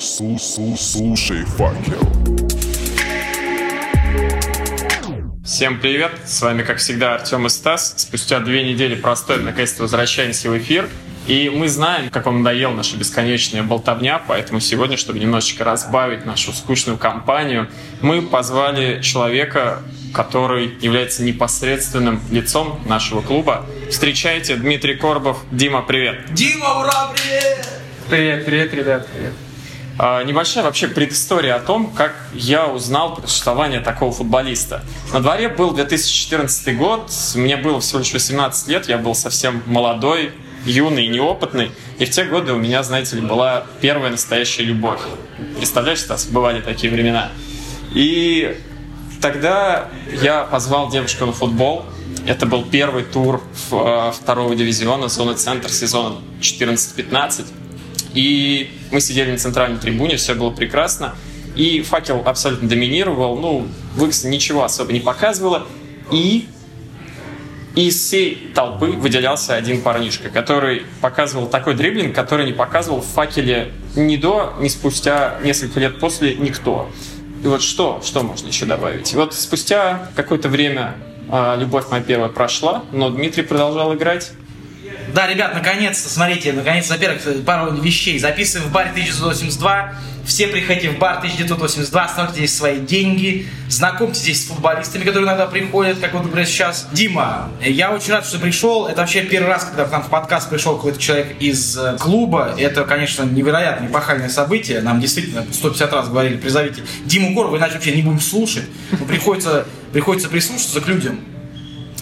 Слушай факел. Всем привет! С вами, как всегда, Артем и Стас. Спустя две недели простой наконец-то возвращаемся в эфир. И мы знаем, как вам надоел наша бесконечная болтовня, поэтому сегодня, чтобы немножечко разбавить нашу скучную компанию, мы позвали человека, который является непосредственным лицом нашего клуба. Встречайте, Дмитрий Коробов. Дима, привет! Дима, ура, привет! Привет, привет, ребят, привет. А, небольшая вообще предыстория о том, как я узнал про существование такого футболиста. На дворе был 2014 год, мне было всего лишь 18 лет, я был совсем молодой, юный, неопытный. И в те годы у меня, знаете ли, была первая настоящая любовь. Представляешь, Стас, бывали такие времена. И тогда я позвал девушку на футбол. Это был первый тур э, второго дивизиона, зоны центр сезона 14-15. И мы сидели на центральной трибуне, все было прекрасно. И факел абсолютно доминировал, ну, Выкс ничего особо не показывало. И из всей толпы выделялся один парнишка, который показывал такой дриблинг, который не показывал в факеле ни до, ни спустя несколько лет после никто. И вот что, что можно еще добавить? Вот спустя какое-то время э, любовь моя первая прошла, но Дмитрий продолжал играть. Да, ребят, наконец-то, смотрите, наконец, во-первых, пару вещей. Записываем в баре 1982. Все приходите в бар 1982, ставьте здесь свои деньги, знакомьтесь здесь с футболистами, которые иногда приходят, как вот, например, сейчас. Дима, я очень рад, что пришел. Это вообще первый раз, когда к нам в подкаст пришел какой-то человек из э, клуба. Это, конечно, невероятно эпохальное событие. Нам действительно 150 раз говорили, призовите Диму Горова, иначе вообще не будем слушать. Но приходится, приходится прислушаться к людям.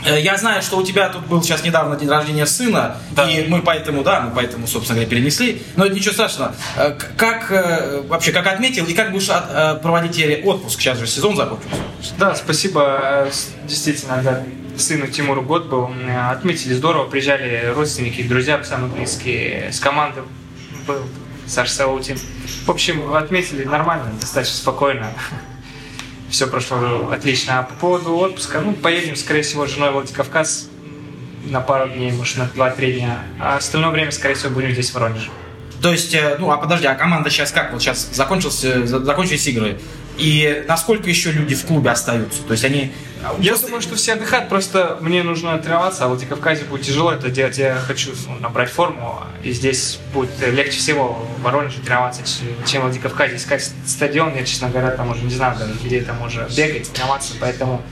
Э, Я знаю, что у тебя тут был сейчас недавно день рождения сына, Да. и мы поэтому, да, мы поэтому, собственно говоря, перенесли. Но это ничего страшного. Э, Как э, вообще, как отметил, и как будешь проводить отпуск? Сейчас же сезон закончился. Да, спасибо. Действительно, да, сыну Тимуру год был. Отметили здорово, приезжали родственники, друзья самые близкие. С команды был Саша Саутин. В общем, отметили нормально, достаточно спокойно. Все прошло отлично. А по поводу отпуска, ну, поедем, скорее всего, с женой в Владикавказ на пару дней, может, на 2-3 дня. А остальное время, скорее всего, будем здесь, в Воронеже. То есть, э, ну, а подожди, а команда сейчас как? Вот сейчас закончился, за- закончились игры. И насколько еще люди в клубе остаются? То есть они... Я Просто- думаю, что все отдыхают, просто мне нужно тренироваться, а в Владикавказе будет тяжело это делать. Я хочу ну, набрать форму, и здесь будет легче всего в Воронеже тренироваться, чем в Владикавказе. Искать стадион, я, честно говоря, там уже не знаю, где там уже бегать, тренироваться, поэтому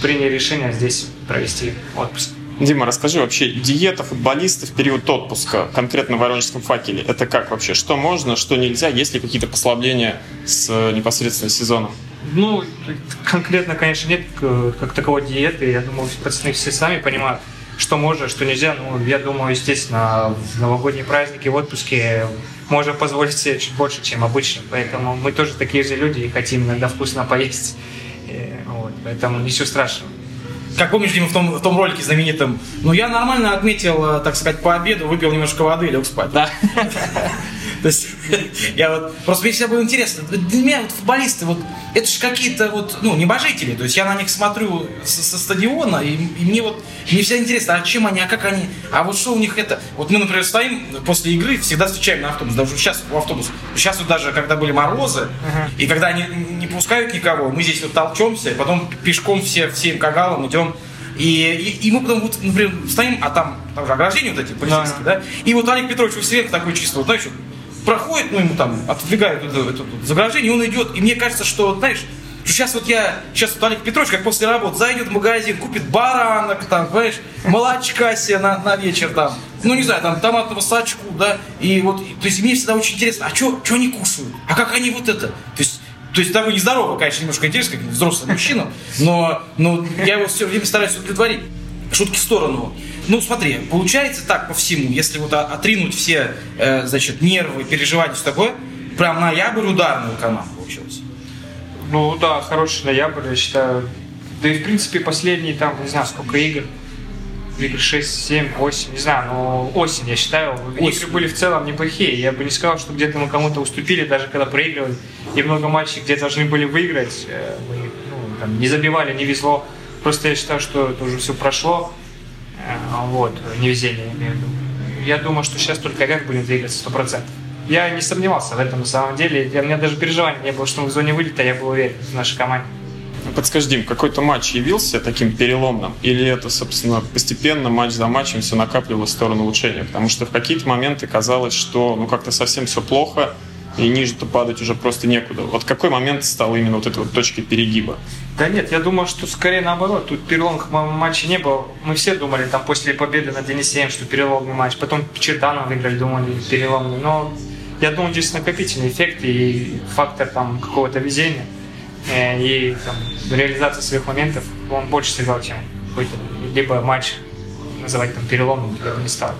приняли решение здесь провести отпуск. Дима, расскажи вообще, диета футболиста в период отпуска, конкретно в Воронежском факеле, это как вообще? Что можно, что нельзя? Есть ли какие-то послабления с э, непосредственно сезоном? Ну, конкретно, конечно, нет э, как таковой диеты. Я думаю, пацаны все сами понимают, что можно, что нельзя. Ну, я думаю, естественно, в новогодние праздники, в отпуске можно позволить себе чуть больше, чем обычно. Поэтому мы тоже такие же люди и хотим иногда вкусно поесть. Э, Вот, поэтому ничего страшного. Как помнишь, Дима, в том, в том ролике знаменитом, ну, я нормально отметил, э, так сказать, по обеду, выпил немножко воды и лег спать. Да. То есть, я вот, просто мне всегда было интересно, для меня вот футболисты, вот, это же какие-то вот, ну, небожители, то есть я на них смотрю со, со стадиона, и, и мне вот, мне всегда интересно, а чем они, а как они, а вот что у них это, вот мы, например, стоим после игры, всегда встречаем на автобус, даже сейчас в автобус, сейчас вот даже, когда были морозы, и когда они не пускают никого, мы здесь вот толчемся, и потом пешком все, всем кагалом идем, и, и, и мы потом, вот, например, стоим, а там, там же ограждения вот эти полицейские, да. И вот Олег Петрович Василенко такой чисто, вот, знаешь, проходит, ну, ему там отодвигают это, это, вот заграждение, он идет, и мне кажется, что, знаешь, что сейчас вот я, сейчас вот Олег Петрович, как после работы, зайдет в магазин, купит баранок, там, понимаешь, молочка себе на, на вечер, там, ну, не знаю, там, томатного сачку, да, и вот, то есть мне всегда очень интересно, а что они кушают, а как они вот это, то есть то есть того нездорово, конечно, немножко интересно, как взрослый мужчина, но, но я его все время стараюсь удовлетворить. Шутки в сторону. Ну, смотри, получается так по всему, если вот отринуть все, э, значит, нервы, переживания, все такое, прям ноябрь ударный у команд получился. Ну да, хороший ноябрь, я считаю. Да и в принципе последние там, не знаю, сколько игр. Игр 6, 7, 8, не знаю, но осень, я считаю. Осень. Игры были в целом неплохие. Я бы не сказал, что где-то мы кому-то уступили, даже когда проигрывали. И много матчей, где должны были выиграть. э, Мы ну, там, не забивали, не везло. Просто я считаю, что это уже все прошло. Вот, невезение, я имею в виду. Я думаю, что сейчас только вверх будем двигаться 100%. я не сомневался в этом на самом деле. У меня даже переживаний не было, что мы в зоне вылета, я был уверен в нашей команде. Подскажи, Дим, какой-то матч явился таким переломным? Или это, собственно, постепенно, матч за матчем все накапливалось в сторону улучшения? Потому что в какие-то моменты казалось, что ну как-то совсем все плохо, и ниже-то падать уже просто некуда. Вот какой момент стал именно вот этой вот точкой перегиба? Да нет, я думаю, что скорее наоборот. Тут переломных матчей не было. Мы все думали там после победы над Енисеем, что переломный матч. Потом Чертанов выиграли, думали переломный. Но я думаю, здесь накопительный эффект и фактор там какого-то везения э, и там, реализация своих моментов, он больше сыграл, чем какой-то либо матч называть там переломным, я бы не стал.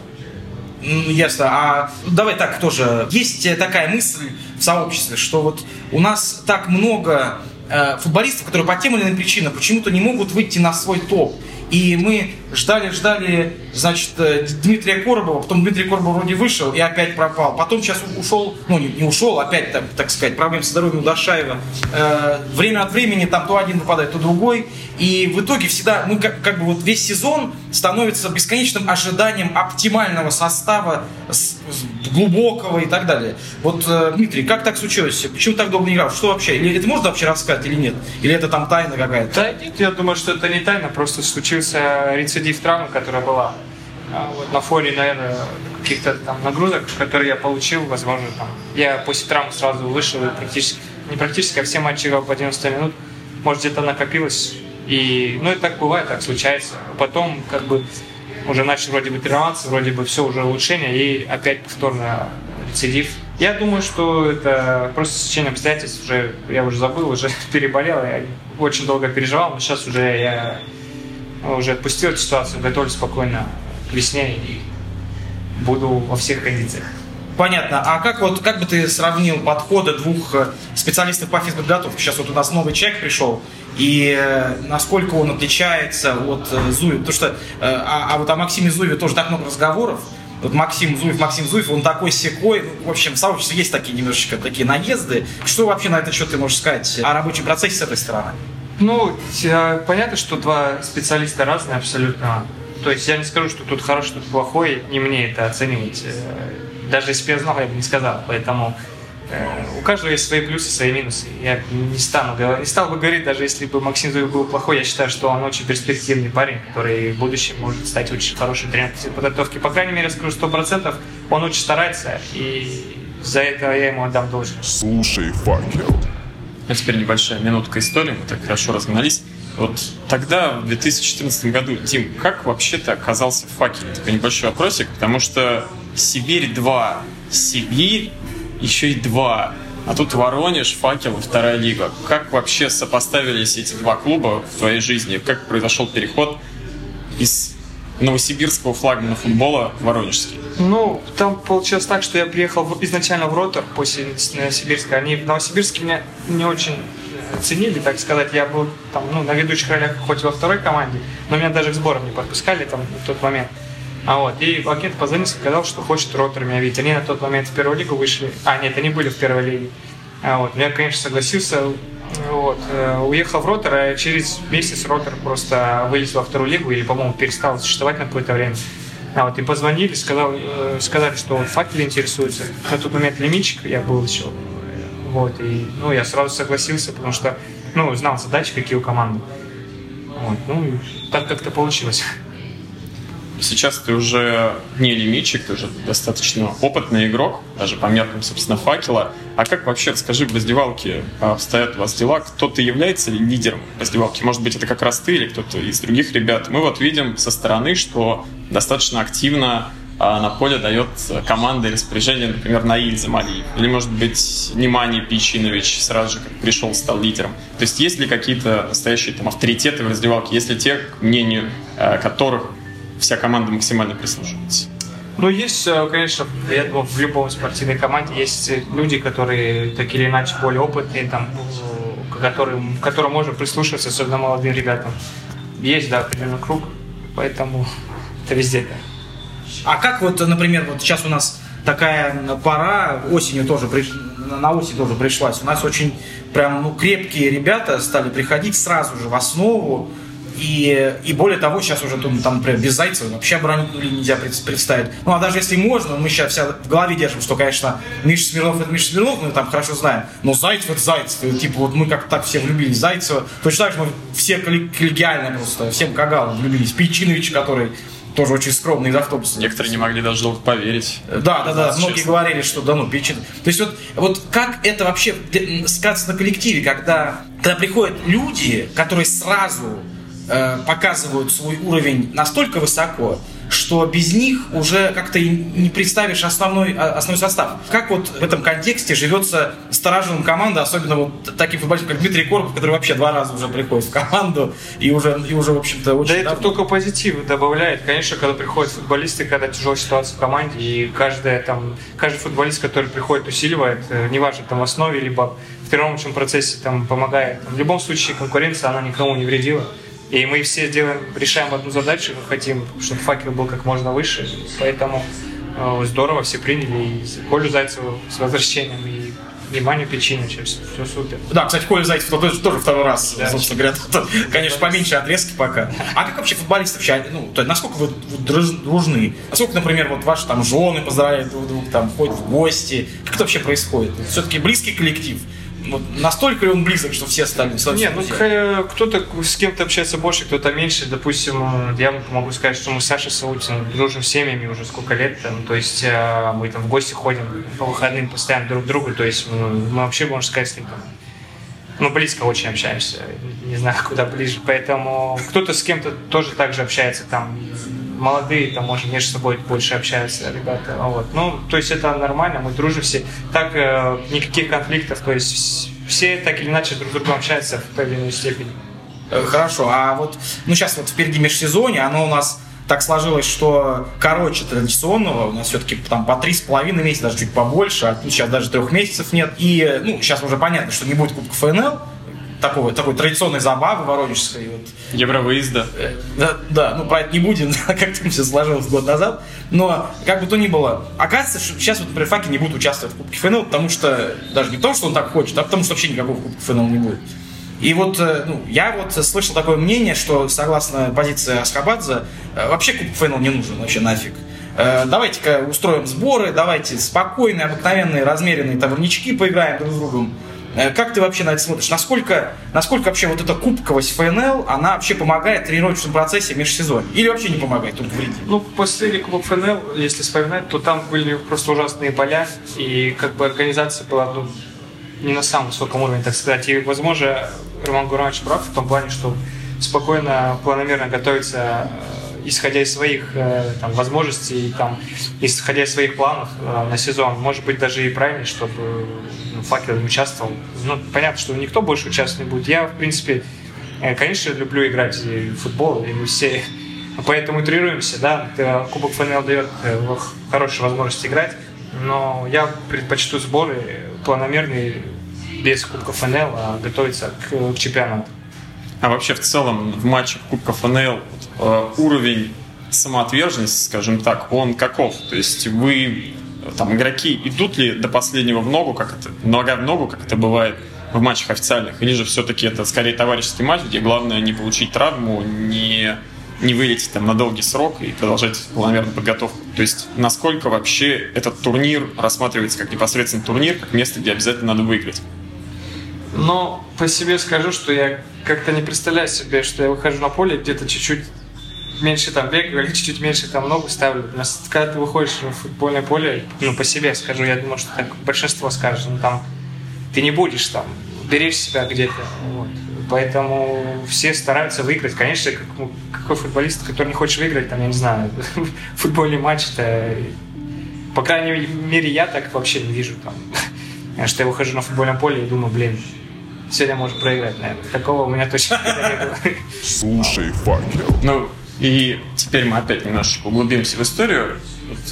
Ясно. А давай так тоже. Есть такая мысль в сообществе, что вот у нас так много э, футболистов, которые по тем или иным причинам почему-то не могут выйти на свой топ. И мы ждали-ждали, значит, э, Дмитрия Коробова, потом Дмитрий Коробов вроде вышел и опять пропал. Потом сейчас ушел, ну не, не ушел, опять, так, так сказать, проблем со здоровьем у Дашаева. Э, время от времени там то один выпадает, то другой. И в итоге всегда, мы как, как бы вот весь сезон становится бесконечным ожиданием оптимального состава, с, с глубокого и так далее. Вот, э, Дмитрий, как так случилось? Почему так долго не играл? Что вообще? Или это можно вообще рассказать или нет? Или это там тайна какая-то? Да нет, я думаю, что это не тайна, просто случился рецидив травмы, которая была. А вот на фоне, наверное, каких-то там нагрузок, которые я получил, возможно, там, я после травмы сразу вышел и практически, не практически, а все матчи играл по 90 минут, может, где-то накопилось. И, ну, и так бывает, так случается. Потом, как бы, уже начал вроде бы тренироваться, вроде бы все уже улучшение, и опять повторно рецидив. Я думаю, что это просто сечение обстоятельств, уже, я уже забыл, уже переболел, я очень долго переживал, но сейчас уже я уже отпустил эту ситуацию, готовлюсь спокойно к весне и буду во всех кондициях. Понятно. А как вот как бы ты сравнил подходы двух э, специалистов по физподготовке? Сейчас вот у нас новый человек пришел, и э, насколько он отличается от э, Зуева? Потому что а, а вот о Максиме Зуеве тоже так много разговоров. Вот Максим Зуев, Максим Зуев, он такой секой. Ну, в общем, в сообществе есть такие немножечко такие наезды. Что вообще на это счет ты можешь сказать о рабочем процессе с этой стороны? Ну, понятно, что два специалиста разные абсолютно. То есть я не скажу, что тут хороший, тут плохой, не мне это оценивать. Даже если бы я знал, я бы не сказал. Поэтому э, у каждого есть свои плюсы, свои минусы. Я не стану не стал бы говорить, даже если бы Максим Зуев был плохой, я считаю, что он очень перспективный парень, который в будущем может стать очень хорошим тренером подготовки. По крайней мере, скажу сто процентов, он очень старается, и за это я ему отдам должное. Слушай, факел. А теперь небольшая минутка истории, мы так хорошо разгнались. Вот тогда, в 2014 году, Дим, как вообще ты оказался в факеле? Такой небольшой вопросик, потому что Сибирь 2, Сибирь еще и 2, а тут Воронеж, Факел и вторая лига. Как вообще сопоставились эти два клуба в твоей жизни? Как произошел переход из новосибирского флагмана футбола в Воронежский? Ну, там получилось так, что я приехал изначально в Ротор после Новосибирска. Они в Новосибирске меня не очень ценили, так сказать. Я был там, ну, на ведущих ролях хоть во второй команде, но меня даже к сборам не подпускали там в тот момент. А вот, и агент позвонил, сказал, что хочет Ротор меня видеть. Они на тот момент в первую лигу вышли. А, нет, они были в первой лиге. А вот, я, конечно, согласился. Вот, э, уехал в Ротор, а через месяц Ротор просто вылез во вторую лигу или, по-моему, перестал существовать на какое-то время. А вот и позвонили, сказал, э, сказали, что факел интересуется. На тот момент лимитчик я был еще. Вот, и ну, я сразу согласился, потому что ну, знал задачи, какие у команды. Вот, ну, и так как-то получилось. Сейчас ты уже не лимитчик, ты уже достаточно опытный игрок, даже по меркам, собственно, факела. А как вообще, расскажи, в раздевалке обстоят у вас дела? Кто-то является ли лидером раздевалки? Может быть, это как раз ты или кто-то из других ребят? Мы вот видим со стороны, что достаточно активно а на поле дает команда распоряжение, например, Наиль Замалиев. Или, может быть, Немани Пичинович сразу же пришел, стал лидером. То есть есть ли какие-то настоящие там, авторитеты в раздевалке, если те, к мнению э, которых вся команда максимально прислушивается? Ну, есть, э, конечно, я думаю, в любом спортивной команде есть люди, которые так или иначе более опытные, там, которым, которым можно прислушиваться, особенно молодым ребятам. Есть, да, определенный круг, поэтому это везде так. А как вот, например, вот сейчас у нас такая пора, осенью тоже, приш... на осень тоже пришлась. У нас очень прям ну, крепкие ребята стали приходить сразу же в основу. И, и более того, сейчас уже там, там например, без Зайцева вообще оборонительную линию нельзя представить. Ну, а даже если можно, мы сейчас вся в голове держим, что, конечно, Миша Смирнов это Миша Смирнов, мы там хорошо знаем, но Зайцев это Зайцев. И, типа, вот мы как так все влюбились в Зайцева. Точно так же мы все коллегиально просто, всем Кагалом влюбились. Пейчинович, который тоже очень скромный из автобуса. Некоторые не могли даже долго поверить. Да, да, да. Многие честно. говорили, что да ну печень. То есть вот, вот как это вообще сказывается на коллективе, когда, когда приходят люди, которые сразу э, показывают свой уровень настолько высоко, что без них уже как-то не представишь основной, а, основной состав. Как вот в этом контексте живется стараженным команда, особенно вот таким футболистом, как Дмитрий Коробов, который вообще два раза уже приходит в команду и уже, и уже в общем-то, очень Да давно. это только позитив добавляет. Конечно, когда приходят футболисты, когда тяжелая ситуация в команде, и каждая, там, каждый футболист, который приходит, усиливает, э, неважно, там, в основе, либо в тренировочном процессе там, помогает. В любом случае конкуренция, она никому не вредила. И мы все делаем, решаем одну задачу, мы хотим, чтобы факел был как можно выше. Поэтому э, здорово, все приняли. И Колю Зайцеву с возвращением, и внимание причины, все, все супер. Да, кстати, Коля Зайцев то, тоже, тоже второй раз, да, собственно говоря. То, конечно, поменьше отрезки пока. А как вообще футболисты вообще, ну, то, насколько вы дружны? Насколько, например, вот ваши там жены поздравляют друг друга, там, ходят в гости? Как это вообще происходит? Все-таки близкий коллектив? Вот настолько ли он близок, что все стали Нет, ну кто-то с кем-то общается больше, кто-то меньше. Допустим, я могу сказать, что мы с Сашей Саутиным дружим с семьями уже сколько лет. Там, то есть э, мы там в гости ходим по выходным постоянно друг к другу. То есть мы, мы вообще, можно сказать, с ним там, ну, близко очень общаемся. Не знаю, куда ближе. Поэтому кто-то с кем-то тоже так же общается. Там молодые, там, может, между собой больше общаются ребята. Вот. Ну, то есть это нормально, мы дружим все. Так, э, никаких конфликтов, то есть все так или иначе друг с другом общаются в той или иной степени. Э, хорошо, а вот, ну, сейчас вот впереди межсезонье, оно у нас так сложилось, что короче традиционного, у нас все-таки там по три с половиной месяца, даже чуть побольше, а сейчас даже трех месяцев нет. И, ну, сейчас уже понятно, что не будет Кубка ФНЛ, такого, такой традиционной забавы воронежской. Вот. Евровыезда. Э, да, да, ну про это не будем, как там все сложилось год назад. Но как бы то ни было, оказывается, что сейчас вот, например, Факи не будет участвовать в Кубке ФНЛ, потому что, даже не потому, что он так хочет, а потому что вообще никакого Кубка ФНЛ не будет. И вот э, ну, я вот слышал такое мнение, что согласно позиции Аскабадзе, э, вообще Кубок ФНЛ не нужен, вообще нафиг. Давайте-ка устроим сборы, давайте спокойные, обыкновенные, размеренные товарнички поиграем друг с другом. Э, как ты вообще на это смотришь? Насколько, насколько вообще вот эта кубковость ФНЛ, она вообще помогает в тренировочном процессе межсезонье? Или вообще не помогает, только вредит? Ну, после Кубок ФНЛ, если вспоминать, то там были просто ужасные поля, и как бы организация была ну, не на самом высоком уровне, так сказать. И, возможно, Роман Гурамович прав в том плане, что спокойно, планомерно готовиться исходя из своих э, там, возможностей, там, исходя из своих планов э, на сезон. Может быть, даже и правильнее, чтобы ну, факел участвовал. Ну, понятно, что никто больше участвовать не будет. Я, в принципе, э, конечно, люблю играть в футбол, и мы все поэтому тренируемся, да. Кубок ФНЛ дает хорошую возможность играть, но я предпочту сборы планомерные без Кубка ФНЛ, а готовиться к, к чемпионату. А вообще в целом в матчах Кубка ФНЛ уровень самоотверженности, скажем так, он каков? То есть вы, там, игроки идут ли до последнего в ногу, как это, нога в ногу, как это бывает в матчах официальных, или же все-таки это скорее товарищеский матч, где главное не получить травму, не, не вылететь там на долгий срок и продолжать планомерную подготовку. То есть насколько вообще этот турнир рассматривается как непосредственно турнир, как место, где обязательно надо выиграть? Но по себе скажу, что я как-то не представляю себе, что я выхожу на поле, где-то чуть-чуть меньше там бегаю или чуть-чуть меньше там ногу ставлю. Когда ты выходишь в футбольное поле, ну, по себе скажу, я думаю, что так большинство скажет, ну, там, ты не будешь там, берешь себя где-то, вот. Поэтому все стараются выиграть. Конечно, как, ну, какой футболист, который не хочет выиграть, там, я не знаю, футбольный матч, это, по крайней мере, я так вообще не вижу там. Что я выхожу на футбольное поле и думаю, блин, сегодня можешь проиграть, наверное. Такого у меня точно не было. Слушай, факел. Ну, и теперь мы опять немножечко углубимся в историю.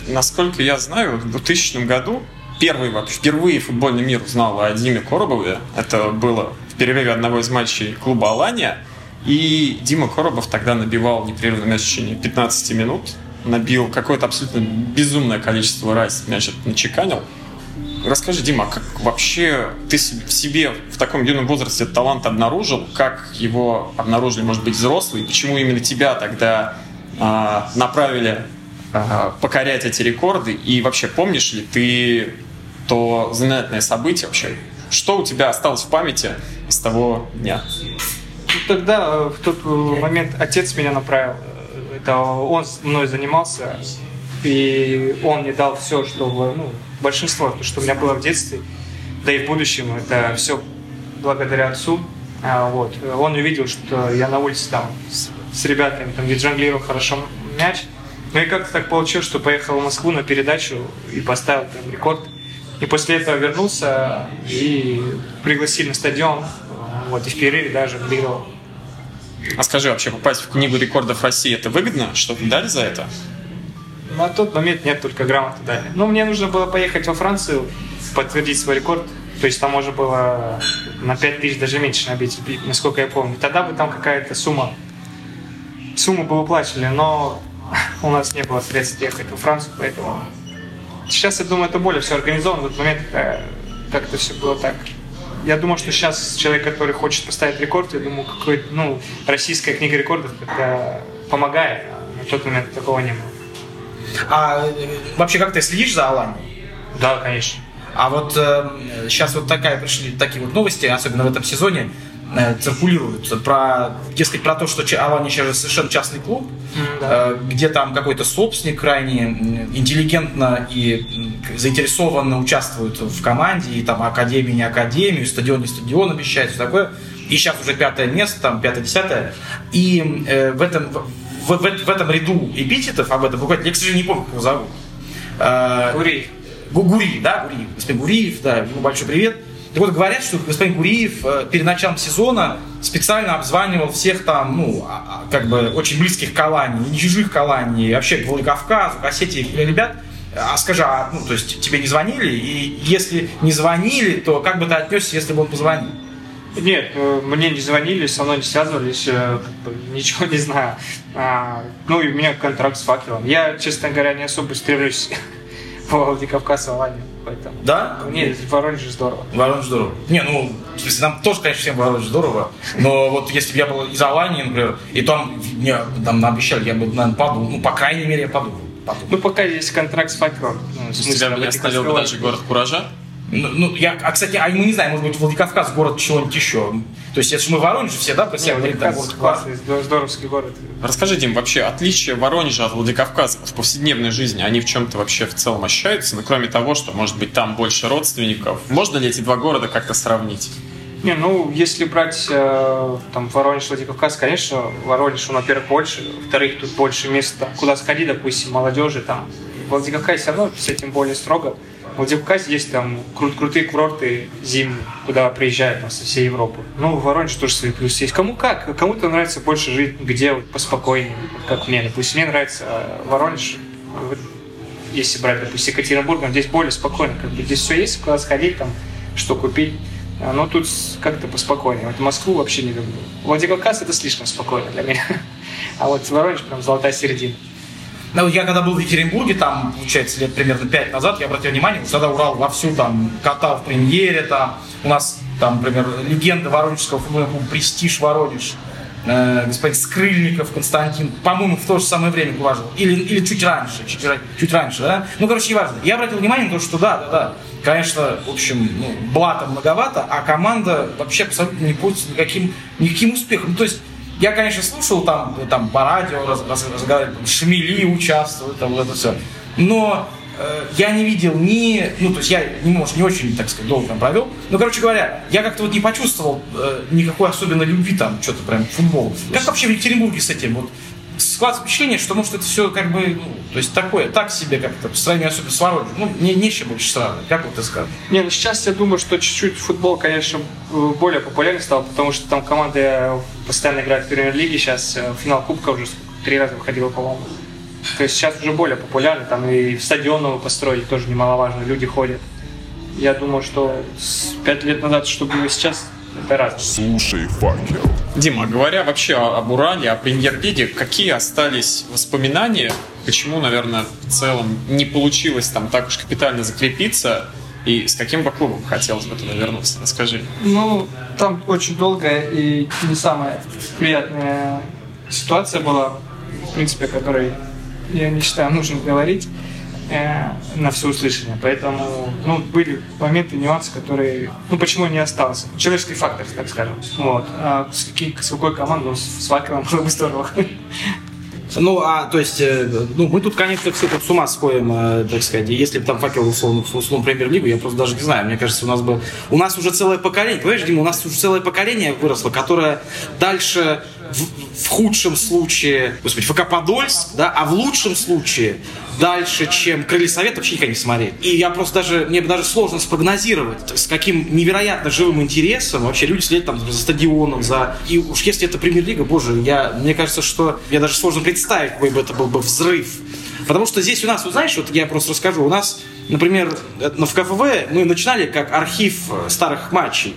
Насколько я знаю, в 2000 году первый, впервые футбольный мир узнал о Диме Коробове. Это было в перерыве одного из матчей клуба «Алания». И Дима Коробов тогда набивал непрерывно мяч в течение 15 минут. Набил какое-то абсолютно безумное количество раз мяч начеканил. Расскажи, Дима, как вообще ты в себе в таком юном возрасте талант обнаружил? Как его обнаружили, может быть, взрослые? Почему именно тебя тогда а, направили а, покорять эти рекорды? И вообще, помнишь ли ты то знаменательное событие вообще? Что у тебя осталось в памяти с того дня? Ну, тогда, э, в тот момент, отец меня направил. Это он мной занимался, и он мне дал все, что, ну, большинство, то, что у меня было в детстве, да и в будущем, это все благодаря отцу. А, вот. Он увидел, что я на улице там с, с ребятами, там, где джанглировал хорошо мяч. Ну и как-то так получилось, что поехал в Москву на передачу и поставил там рекорд. И после этого вернулся и пригласили на стадион. Вот, и в перерыве даже выиграл. А скажи, вообще попасть в книгу рекордов России, это выгодно? Что-то дали за это? На тот момент нет, только грамоты дали. Ну, мне нужно было поехать во Францию, подтвердить свой рекорд. То есть там можно было на 5 тысяч даже меньше набить, насколько я помню. Тогда бы там какая-то сумма, сумму бы выплачивали, но у нас не было средств ехать во Францию, поэтому сейчас, я думаю, это более все организовано. В этот момент как-то все было так. Я думаю, что сейчас человек, который хочет поставить рекорд, я думаю, какой ну, российская книга рекордов это помогает. А на тот момент такого не было. А вообще как ты следишь за Аланией? Да, конечно. А вот э, сейчас вот такая пришли такие вот новости, особенно в этом сезоне, э, циркулируют про, дескать, про то, что Алания сейчас же совершенно частный клуб, mm, да. э, где там какой-то собственник крайне интеллигентно и заинтересованно участвует в команде, и там академию, не академию, стадион, не стадион обещает, все такое. И сейчас уже пятое место, там пятое-десятое. И э, в этом в, в, в этом ряду эпитетов об этом буквально, я, к сожалению, не помню, как его зовут. А, Гуриев. Гуриев, да, Гуриев. Господин Гуриев, да, ему большой привет. Так вот, говорят, что господин Гуриев э, перед началом сезона специально обзванивал всех там, ну, а, а, как бы очень близких к Алании, не чужих к Алании, вообще к Владикавказу, к Осетии ребят. А скажи, а, ну, то есть тебе не звонили? И если не звонили, то как бы ты отнесся, если бы он позвонил? Нет, э, мне не звонили, со мной не связывались, ничего не знаю. А, ну и у меня контракт с факелом. Я, честно говоря, не особо стремлюсь в Владикавказ, Аланию. Поэтому. Да? Нет, в Воронеже здорово. Воронеж здорово. Не, ну, в смысле, нам тоже, конечно, всем Воронеж здорово, но вот если бы я был из Алании, например, и там мне там обещали, я бы, наверное, подумал, ну, по крайней мере, я подумал. подумал. Ну, пока есть контракт с факелом. Ну, в смысле, Тебя бы не оставил бы даже город Куража? Ну, ну, я, а, кстати, а мы не знаем, может быть, Владикавказ город чего-нибудь еще. То есть, если мы Воронеж все, да, про себя говорим, там город классный, здоровский город. Расскажи, Дим, вообще отличие Воронежа от Владикавказа в повседневной жизни, они в чем-то вообще в целом ощущаются? Ну, кроме того, что, может быть, там больше родственников. Можно ли эти два города как-то сравнить? Не, ну, если брать э, там Воронеж, Владикавказ, конечно, Воронеж, он, во-первых, больше, во-вторых, тут больше места, куда сходить, допустим, молодежи там. В Владикавказе все равно с этим более строго. В Владикавказе есть там крут крутые курорты зимние, куда приезжают там, со всей Европы. Ну, в Воронеже тоже свои плюсы есть. Кому как? Кому-то нравится больше жить где вот поспокойнее, как мне. Допустим, мне нравится э, Воронеж, если брать, допустим, Екатеринбург, здесь более спокойно. Как бы здесь все есть, куда сходить, там, что купить. А, но тут как-то поспокойнее. Вот Москву вообще не люблю. Владикавказ это слишком спокойно для меня. А вот Воронеж прям золотая середина. Ну, я когда был в Екатеринбурге, там, получается, лет примерно пять назад, я обратил внимание, что тогда Урал вовсю там катал в премьере, там, у нас, там, например, легенда воронежского футбольного клуба «Престиж Воронеж», э, господин Скрыльников Константин, по-моему, в то же самое время куражил. Или, или чуть раньше, чуть, чуть раньше, да? Ну, короче, не важно. Я обратил внимание на то, что да, да, да. Конечно, в общем, ну, блата многовато, а команда вообще абсолютно не пользуется никаким, никаким успехом. Ну, то есть я, конечно, слушал там, там по радио раз, раз, разговаривали, Шмели участвуют, там это все. Но э, я не видел ни, ну, то есть я, не, может, не очень, так сказать, долго там провел, но, короче говоря, я как-то вот не почувствовал э, никакой особенной любви там, что-то прям, футбол. Как вообще в Екатеринбурге с этим? Вот складывается впечатление, что, может, это все как бы, ну, то есть такое, так себе как-то, по сравнению особенно с Воронежем. Ну, мне нечего больше сравнивать. Как вот ты скажешь? Не, ну сейчас я думаю, что чуть-чуть футбол, конечно, более популярен стал, потому что там команды постоянно играют в премьер-лиге, сейчас э, финал Кубка уже три раза выходила, по-моему. То есть сейчас уже более популярно, там и стадион новый построили, тоже немаловажно, люди ходят. Я думаю, что пять лет назад, что было сейчас, это разное. Слушай, факел. Дима, говоря вообще об Урале, о премьер-лиге, какие остались воспоминания? Почему, наверное, в целом не получилось там так уж капитально закрепиться? И с каким бы клубом хотелось бы туда вернуться? Расскажи. Ну, там очень долгая и не самая приятная ситуация была, в принципе, о которой я не считаю нужным говорить э, на все услышание. Поэтому, ну, были моменты, нюансы, которые, ну, почему не остался. Человеческий фактор, так скажем. Вот. А с, какой, с какой командой, ну, с Факелом было бы здорово. Ну, а, то есть, э, ну, мы тут, конечно, все тут с ума сходим, э, так сказать. Если бы там факел условно, условно премьер-лигу, я просто даже не знаю. Мне кажется, у нас бы... У нас уже целое поколение, понимаешь, Дима, у нас уже целое поколение выросло, которое дальше в, худшем случае, господи, ФК Подольск, да, а в лучшем случае дальше, чем Крылья Совет, вообще никогда не смотреть. И я просто даже, мне даже сложно спрогнозировать, с каким невероятно живым интересом вообще люди следят там за стадионом, за... И уж если это премьер-лига, боже, я, мне кажется, что я даже сложно представить, какой бы это был бы взрыв. Потому что здесь у нас, вот знаешь, вот я просто расскажу, у нас, например, в КФВ мы начинали как архив старых матчей.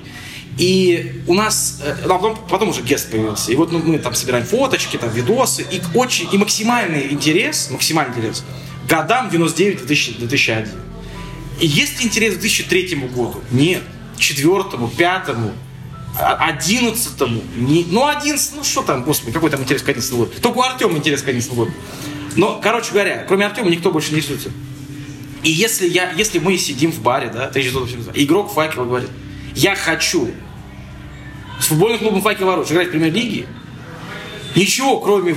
И у нас, э, а потом, потом уже гест появился. И вот ну, мы там собираем фоточки, там видосы. И очень, и максимальный интерес, максимальный интерес годам 99-2001. И есть интерес к 2003 году? Нет. Четвертому, пятому, одиннадцатому. Не, ну, одиннадцать, ну что там, господи, какой там интерес к одиннадцатому году? Только у Артема интерес к одиннадцатому году. Но, короче говоря, кроме Артема никто больше не интересуется. И если, я, если мы сидим в баре, да, игрок факела говорит, я хочу с футбольным клубом «Факел Воронеж» играть в премьер-лиге, ничего, кроме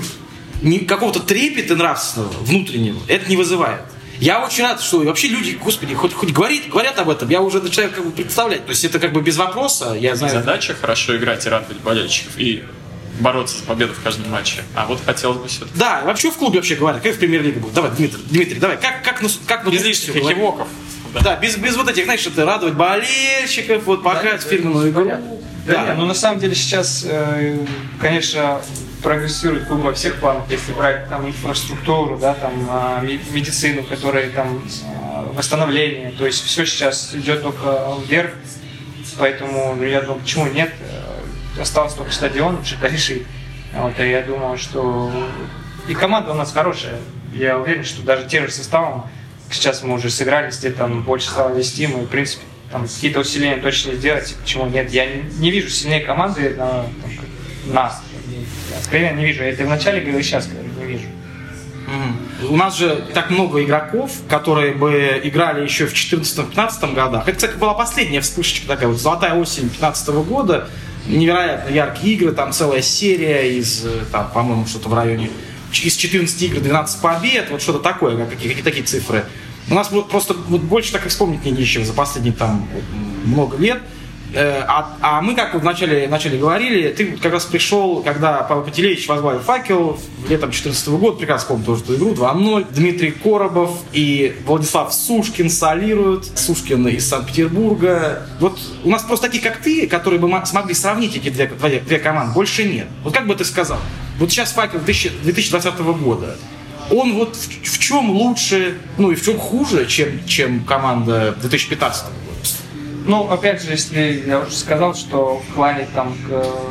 какого-то трепета нравственного, внутреннего, это не вызывает. Я очень рад, что вообще люди, господи, хоть, хоть говорит, говорят об этом, я уже начинаю как бы представлять. То есть это как бы без вопроса, я знаю. Задача хорошо играть и радовать болельщиков. И бороться за победу в каждом матче. А вот хотелось бы все Да, вообще в клубе вообще говорят, как в премьер-лиге будет. Давай, Дмитрий, Дмитрий, давай, как, как, как, как без лишних экивоков. Да. да, без, без вот этих, знаешь, это радовать болельщиков, вот показать да, фирменную игру. Да, да. Нет, ну на самом деле сейчас, э, конечно, прогрессирует клуб во всех планах, если брать там инфраструктуру, да, там а, медицину, которая там а, восстановление, то есть все сейчас идет только вверх, поэтому ну, я думаю, почему нет, э, остался только стадион шикарнейший, вот, и я думаю, что и команда у нас хорошая, я уверен, что даже тем же составом сейчас мы уже сыграли, где там больше стало вести, мы, в принципе, там какие-то усиления точно сделать, почему нет. Я не, вижу сильнее команды на там, нас. Откровенно не вижу. Я это вначале говорил, сейчас не вижу. У нас же так много игроков, которые бы играли еще в 2014-2015 годах. Это, кстати, была последняя вспышечка такая, вот золотая осень 2015 года. Невероятно яркие игры, там целая серия из, там, по-моему, что-то в районе из 14 игр 12 побед, вот что-то такое, какие, какие такие цифры. У нас просто вот больше так и вспомнить не нечего за последние там много лет. Э, а, а мы, как вначале, вначале говорили, ты как раз пришел, когда Павел Пателевич возглавил «Факел» летом 2014 года, прекрасно помню тоже эту игру, 2-0. Дмитрий Коробов и Владислав Сушкин солируют. Сушкин из Санкт-Петербурга. Вот у нас просто такие, как ты, которые бы смогли сравнить эти две, две, две команды, больше нет. Вот как бы ты сказал? Вот сейчас «Факел» 2020 года он вот в, в чем лучше, ну и в чем хуже, чем, чем команда 2015 года? Ну, опять же, если я уже сказал, что в плане там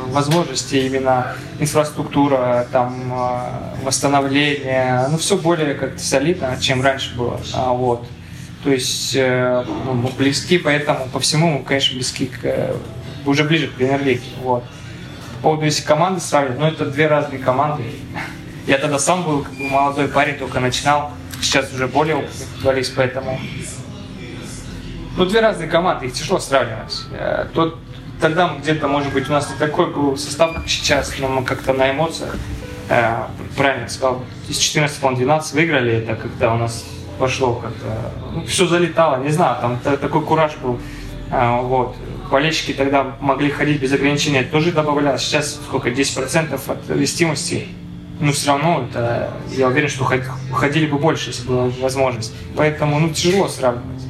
возможности именно инфраструктура, там э, восстановление, ну все более как-то солидно, чем раньше было. А, вот. То есть э, ну, мы близки, поэтому по всему мы, конечно, близки к, уже ближе к премьер-лиге. Вот. По поводу если команды сравнивать, ну это две разные команды. Я тогда сам был как бы, молодой парень, только начинал. Сейчас уже более опытный футболист, поэтому... Ну, две разные команды, их тяжело сравнивать. Э, тот, тогда где-то, может быть, у нас не такой был состав, как сейчас, но мы как-то на эмоциях, э, правильно сказал, из 14, по 12 выиграли, это когда у нас пошло как-то, ну, все залетало, не знаю, там такой кураж был, э, вот. Болельщики тогда могли ходить без ограничения, тоже добавлялось, сейчас сколько, 10% от вестимости, ну, все равно это, я уверен, что ходили бы больше, если была возможность. Поэтому, ну, тяжело сравнивать.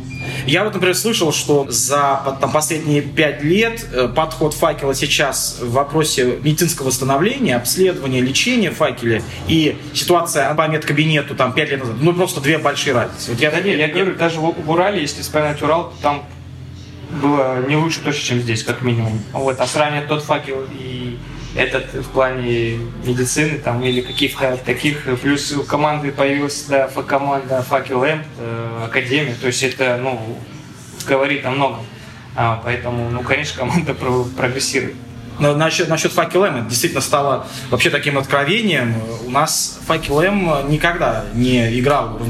Я вот, например, слышал, что за там, последние пять лет э, подход факела сейчас в вопросе медицинского восстановления, обследования, лечения факеля и ситуация по медкабинету там пять лет назад, ну просто две большие разницы. Вот я, да нет, я говорю, даже в Урале, если вспоминать Урал, там было не лучше точно, чем здесь, как минимум. Вот, а сравнивать тот факел и этот в плане медицины там или каких-то таких, плюс у команды появилась да, команда Факел э, Академия, то есть это, ну, говорит о многом. А, поэтому, ну, конечно, команда прогрессирует. Но насчет, насчет Факел М, это действительно стало вообще таким откровением. У нас Факел М никогда не играл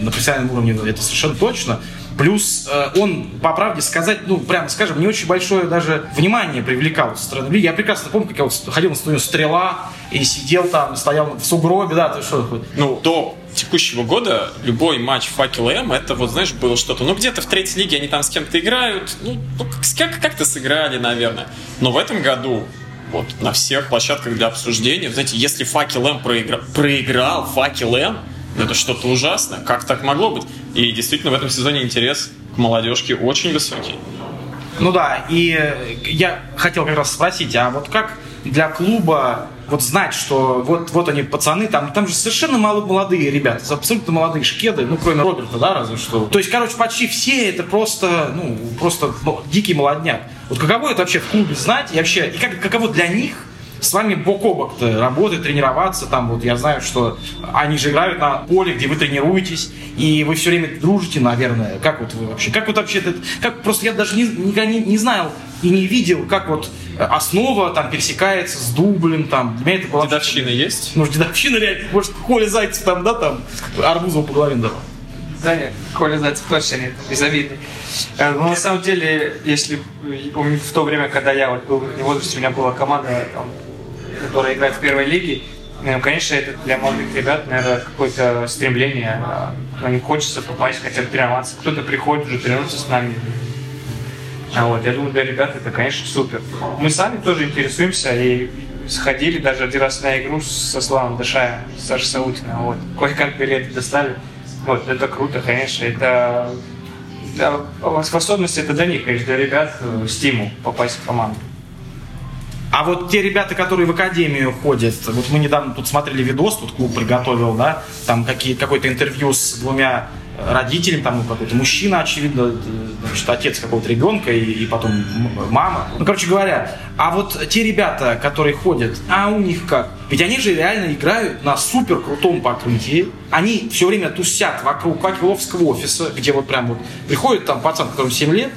на профессиональном уровне, это совершенно точно. Плюс э, он, по правде сказать, ну, прямо скажем, не очень большое даже внимание привлекал со стороны Я прекрасно помню, как я вот ходил на студию «Стрела» и сидел там, стоял в сугробе, да, ты что? Ну, до текущего года любой матч Факел М, это вот, знаешь, было что-то, ну, где-то в третьей лиге они там с кем-то играют, ну, ну как- как-то сыграли, наверное. Но в этом году вот на всех площадках для обсуждения, знаете, если Факел М проиграл, проиграл Факел М, это что-то ужасное. Как так могло быть? И действительно в этом сезоне интерес к молодежке очень высокий. Ну да, и я хотел как раз спросить, а вот как для клуба вот знать, что вот, вот они пацаны, там, там же совершенно мало молодые ребята, абсолютно молодые шкеды, ну, кроме Роберта, да, разве что. То есть, короче, почти все это просто, ну, просто ну, дикий молодняк. Вот каково это вообще в клубе знать и вообще, и как, каково для них с вами бок о бок работать, тренироваться. Там вот я знаю, что они же играют на поле, где вы тренируетесь, и вы все время дружите, наверное. Как вот вы вообще? Как вот вообще это? Как просто я даже не, никогда не, не знал и не видел, как вот основа там пересекается с дублем, там. Для меня это было... Дедовщина есть? Ну, дедовщина реально. Может, Коля Зайцев там, да, там, Арбузов по голове дал. Да нет, Коля Зайцев точно нет, безобидный. Э, Но ну, на самом деле, если в то время, когда я вот был в возрасте, у меня была команда там, которые играют в первой лиге, ну, конечно, это для молодых ребят, наверное, какое-то стремление. А, них хочется попасть, хотя бы тренироваться. Кто-то приходит уже тренируется с нами. А вот, я думаю, для ребят это, конечно, супер. Мы сами тоже интересуемся и сходили даже один раз на игру со Славом Дашаем, Сашей Саутиным. Вот. Кое-как билеты достали. Вот, это круто, конечно. Это да, способность это для них, конечно, для ребят э, стимул попасть в команду. А вот те ребята, которые в академию ходят, вот мы недавно тут смотрели видос, тут клуб приготовил, да, там какие, какое-то интервью с двумя родителями, там какой-то мужчина, очевидно, значит, отец какого-то ребенка и, и потом мама. Ну, короче говоря, а вот те ребята, которые ходят, а у них как? Ведь они же реально играют на супер крутом покрытии. Они все время тусят вокруг Какеловского офиса, где вот прям вот приходит там пацан, которому 7 лет,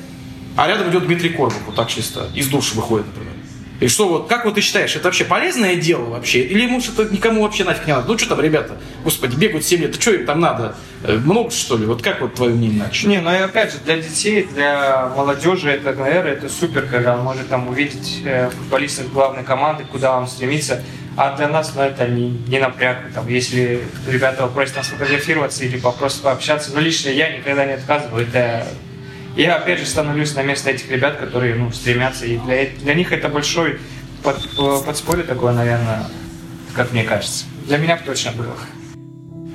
а рядом идет Дмитрий Корбов, вот так чисто, из души выходит, например. И что вот, как вот ты считаешь, это вообще полезное дело вообще? Или ему что-то никому вообще нафиг не надо? Ну что там, ребята, господи, бегают 7 лет, что им там надо? Э, много что ли? Вот как вот твое мнение начать? Не, ну и опять же, для детей, для молодежи это, наверное, это супер, когда он может там увидеть э, футболистов главной команды, куда он стремится. А для нас, ну, это не, не напряг. Там, если ребята просят нас фотографироваться или просто пообщаться, ну, лично я никогда не отказываю. Это я опять же становлюсь на место этих ребят, которые ну, стремятся. И для, для них это большой под, подспорье такое, наверное, как мне кажется. Для меня точно было.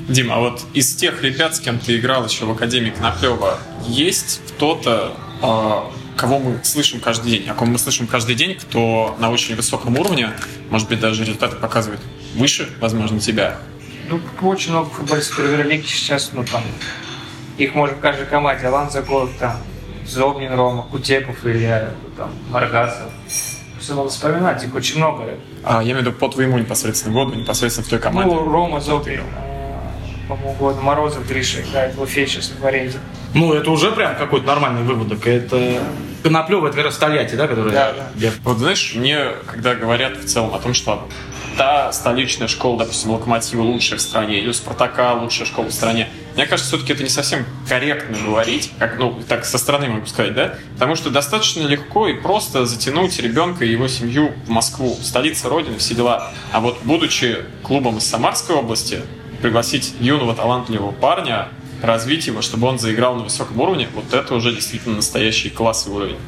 Дима, а вот из тех ребят, с кем ты играл еще в Академии Коноплева, есть кто-то, э, кого мы слышим каждый день, о ком мы слышим каждый день, кто на очень высоком уровне, может быть, даже результаты показывает выше, возможно, тебя? Ну, очень много футболистов премьер-лиги сейчас, ну, там, их можно в каждой команде. Алан Загол, там, Зобнин Рома, Кутепов или там, Маргасов. Все надо вспоминать, их очень много. А, я имею в виду по твоему непосредственно году, непосредственно в той команде. Ну, Рома, Зобнин, э, по моему году, Морозов, Гриша играет в Уфе сейчас в аренде. Ну, это уже прям какой-то нормальный выводок. Это Коноплева, это как раз Тольятти, да, который... Да, да. Вот знаешь, мне, когда говорят в целом о том, что та столичная школа, допустим, Локомотива лучшая в стране, или у Спартака лучшая школа в стране. Мне кажется, все-таки это не совсем корректно говорить, как, ну, так со стороны могу сказать, да? Потому что достаточно легко и просто затянуть ребенка и его семью в Москву, столица Родины, все дела. А вот будучи клубом из Самарской области, пригласить юного талантливого парня, развить его, чтобы он заиграл на высоком уровне, вот это уже действительно настоящий классовый уровень.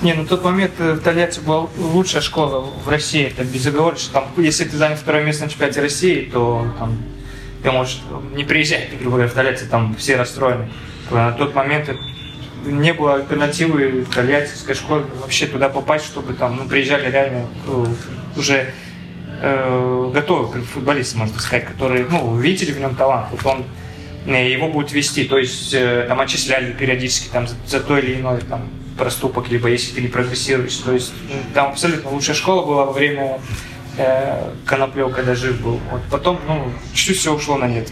Не, ну тот момент в Тольятти была лучшая школа в России, это безоговорочно. Там, если ты занял второе место на чемпионате России, то там, ты можешь не приезжать, грубо говоря, в Тольятти, там все расстроены. На тот момент не было альтернативы тольяттинской школе вообще туда попасть, чтобы там ну, приезжали реально ну, уже э, готовые футболисты, можно сказать, которые ну, видели в нем талант. Вот он э, его будет вести, то есть э, там отчисляли периодически там, за, за то или иное там, проступок, либо если ты не прогрессируешь. То есть там абсолютно лучшая школа была во время Коноплев, когда жив был. Вот потом, ну, чуть-чуть все ушло на нет.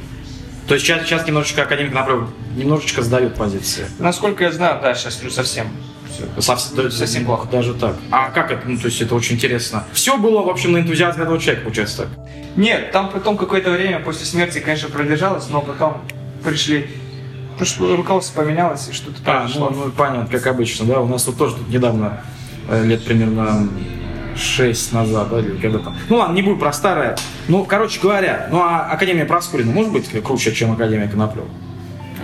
То есть сейчас, сейчас немножечко академик направо немножечко сдает позиции. Насколько я знаю, да, сейчас ну, совсем. Совсем, есть совсем плохо. Даже так. А как это? Ну, то есть это очень интересно. Все было, в общем, на энтузиазме этого человека, получается так. Нет, там потом какое-то время после смерти, конечно, продержалось, но потом пришли Пришло, руководство поменялось и что-то а. Ну, ну, понятно, как обычно, да. У нас вот тоже тут недавно, э, лет примерно 6 назад, да, или когда там. Ну ладно, не буду про старое. Ну, короче говоря, ну а Академия Проскурина может быть круче, чем Академия Коноплева?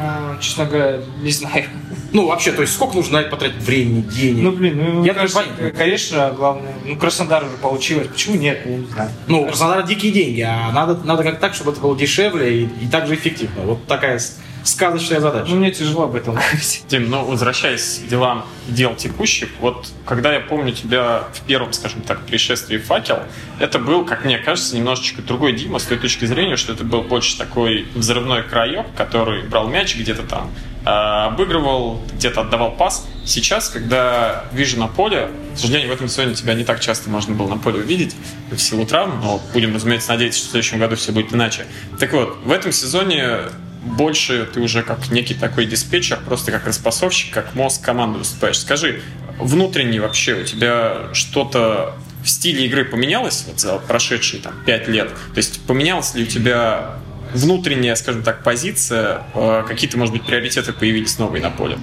А, честно говоря, не знаю. Ну, вообще, то есть сколько нужно на это потратить времени, денег? Ну, блин, ну, я кажется, конечно, главное, ну, Краснодар уже получилось, почему нет, я не знаю. Ну, у Краснодара дикие деньги, а надо, надо как так, чтобы это было дешевле и, и так же эффективно. Вот такая сказочная задача. Ну, мне тяжело об этом говорить. Дим, ну, возвращаясь к делам дел текущих, вот когда я помню тебя в первом, скажем так, пришествии «Факел», это был, как мне кажется, немножечко другой Дима с той точки зрения, что это был больше такой взрывной краек, который брал мяч где-то там, а, обыгрывал, где-то отдавал пас. Сейчас, когда вижу на поле, к сожалению, в этом сезоне тебя не так часто можно было на поле увидеть в силу травм, но будем, разумеется, надеяться, что в следующем году все будет иначе. Так вот, в этом сезоне больше ты уже как некий такой диспетчер, просто как распасовщик, как мозг команды выступаешь. Скажи, внутренне вообще у тебя что-то в стиле игры поменялось вот за прошедшие там, 5 лет? То есть поменялась ли у тебя внутренняя, скажем так, позиция, э, какие-то, может быть, приоритеты появились новые на поле?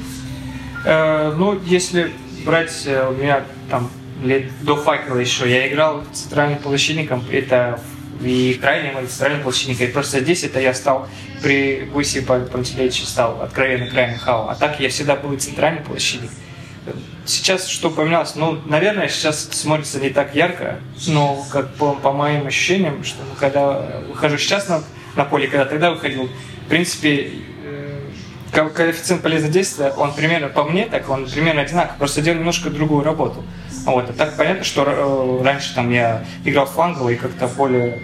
Э, ну, если брать э, у меня там лет до факела еще, я играл центральным полощинником, это и крайним, и центральным полощинником. И просто здесь это я стал при Гусе Пантелеиче стал откровенно крайним хау. А так я всегда был и центральный полощинник. Сейчас что поменялось? Ну, наверное, сейчас смотрится не так ярко, но как по, по моим ощущениям, что когда выхожу сейчас на, на поле, когда тогда выходил, в принципе, коэффициент полезного действия, он примерно по мне, так он примерно одинаковый, просто делал немножко другую работу. Вот, а так понятно, что э, раньше там я играл фланговый и как-то более,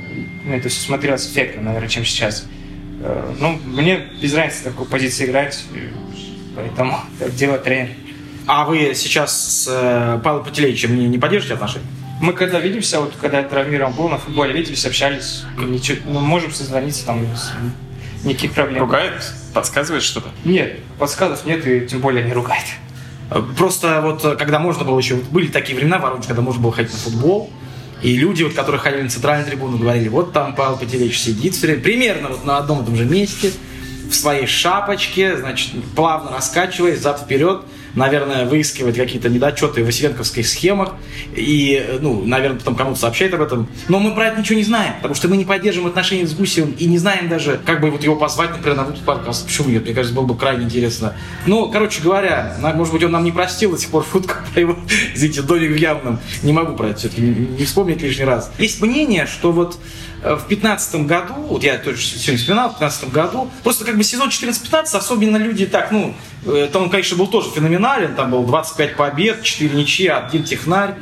ну, это все смотрелось эффектно, наверное, чем сейчас. Э, ну, мне без разницы такой позиции играть, поэтому так делает тренер. А вы сейчас с э, Павлом Пателевичем не, не поддержите отношения? Мы когда видимся, вот когда я травмирован был на футболе, виделись, общались, ничего, ну, можем созвониться, там, никаких проблем. Ругает? Подсказывает что-то? Нет, подсказов нет, и тем более не ругает. Просто вот когда можно было еще, были такие времена в Воронеже, когда можно было ходить на футбол, и люди, вот, которые ходили на центральную трибуну, говорили, вот там Павел Пателевич сидит все время, примерно вот на одном и том же месте, в своей шапочке, значит, плавно раскачиваясь, зад вперед, наверное, выискивать какие-то недочеты в василенковских схемах и, ну, наверное, потом кому-то сообщает об этом. Но мы про это ничего не знаем, потому что мы не поддерживаем отношения с Гусевым и не знаем даже, как бы вот его позвать, например, на выпуск подкаст. Почему нет? Мне кажется, было бы крайне интересно. Ну, короче говоря, может быть, он нам не простил до сих пор шутку про его, извините, домик в явном. Не могу про это все-таки не вспомнить лишний раз. Есть мнение, что вот в 2015 году, вот я тоже сегодня вспоминал, в 2015 году, просто как бы сезон 14-15, особенно люди так, ну, э, там он, конечно, был тоже феноменален, там был 25 побед, 4 ничьи, один технарь,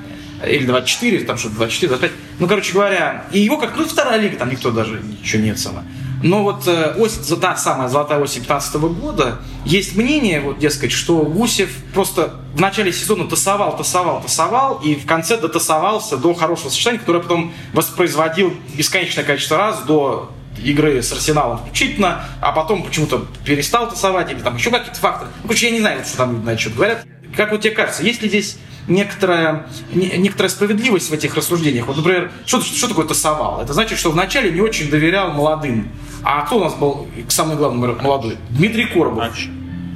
или 24, там что-то 24, 25. Ну, короче говоря, и его как, ну, вторая лига, там никто даже ничего нет сама. Но вот э, осень, та самая золотая осень 15 года, есть мнение, вот, дескать, что Гусев просто в начале сезона тасовал, тасовал, тасовал, и в конце дотасовался до хорошего сочетания, которое потом воспроизводил бесконечное количество раз до игры с Арсеналом включительно, а потом почему-то перестал тасовать, или там еще какие-то факторы. Ну, короче, я не знаю, что там на счет говорят. Как вот тебе кажется, есть ли здесь некоторая, не, некоторая справедливость в этих рассуждениях? Вот, например, что, что такое тасовал? Это значит, что вначале не очень доверял молодым. А кто у нас был самый главный молодой? Дмитрий Коробов. Раньше.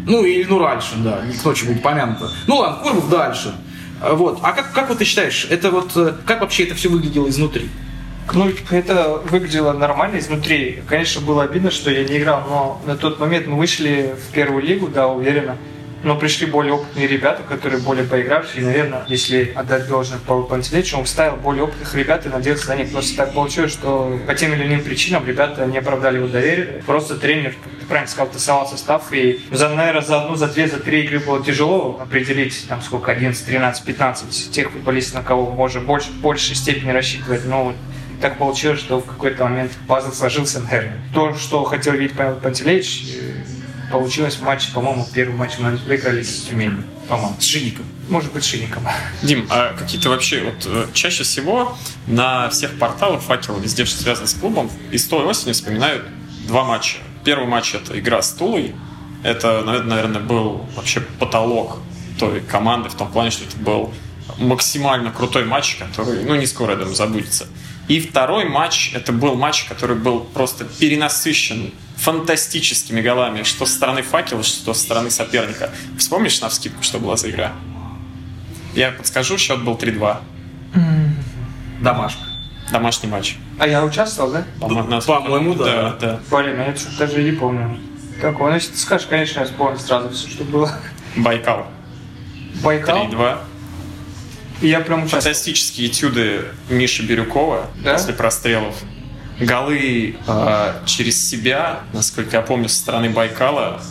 Ну, или ну раньше, да, не к ночи будет помянуто. Ну ладно, Коробов дальше. Вот. А как, как вот ты считаешь, это вот, э, как вообще это все выглядело изнутри? Ну, это выглядело нормально изнутри. Конечно, было обидно, что я не играл, но на тот момент мы вышли в первую лигу, да, уверенно но пришли более опытные ребята, которые более поигравшие. И, наверное, если отдать должное Павлу Пантелеичу, он ставил более опытных ребят и надеялся на них. Просто так получилось, что по тем или иным причинам ребята не оправдали его доверие. Просто тренер, ты правильно сказал, тасовал состав. И, за, наверное, за одну, за две, за три игры было тяжело определить, там, сколько, 11, 13, 15 тех футболистов, на кого можно больше, в большей степени рассчитывать. Но так получилось, что в какой-то момент пазл сложился, наверное. То, что хотел видеть Павел Пантелеич, получилось в матче, по-моему, первый матч мы выиграли с Тюменью, по-моему. С Шиником. Может быть, Шиником. Дим, а какие-то вообще, вот э, чаще всего на всех порталах факела, везде, что связано с клубом, из той осени вспоминают два матча. Первый матч это игра с Тулой. Это, наверное, был вообще потолок той команды в том плане, что это был максимально крутой матч, который, ну, не скоро, я думаю, забудется. И второй матч, это был матч, который был просто перенасыщен фантастическими голами, что со стороны факела, что со стороны соперника. Вспомнишь на вскидку, что была за игра? Я подскажу, счет был 3-2. Домашка. Домашний матч. А я участвовал, да? По-моему, да. Да, да. Блин, я что-то даже не помню. Какой? Ну, если ты скажешь, конечно, я вспомню сразу все, что было. Байкал. Байкал. 3-2. И я прям участвовал. Фантастические этюды Миши Бирюкова Да? после прострелов. Голы э, через себя, насколько я помню, со стороны Байкала.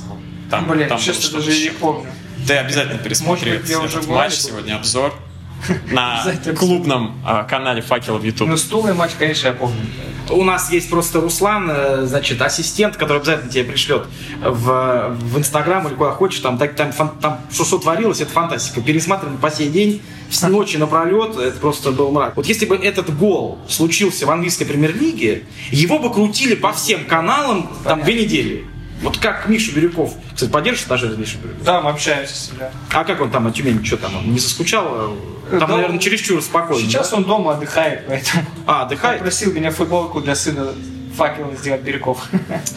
Там, Блин, там честно, даже и не еще. помню. Ты обязательно пересмотри Может быть, этот уже матч, был? сегодня обзор на клубном а, канале Факела в YouTube. Ну, стулый матч, конечно, я помню. У нас есть просто Руслан, э, значит, ассистент, который обязательно тебе пришлет в, в Инстаграм или куда хочешь. Там, так- там, фан- там что, что творилось, это фантастика. Пересматриваем по сей день, с ночи напролет, это просто был мрак. Вот если бы этот гол случился в английской премьер-лиге, его бы крутили по всем каналам там две недели. Вот как Миша Бирюков. Кстати, поддержишь даже Мишу Бирюкова? Да, мы общаемся с ним. А как он там на Тюмени, что там, он не заскучал? Там, Да, наверное, чересчур спокойно. Сейчас да? он дома отдыхает, поэтому А, он отдыхает? просил меня футболку для сына факела сделать Бирюков.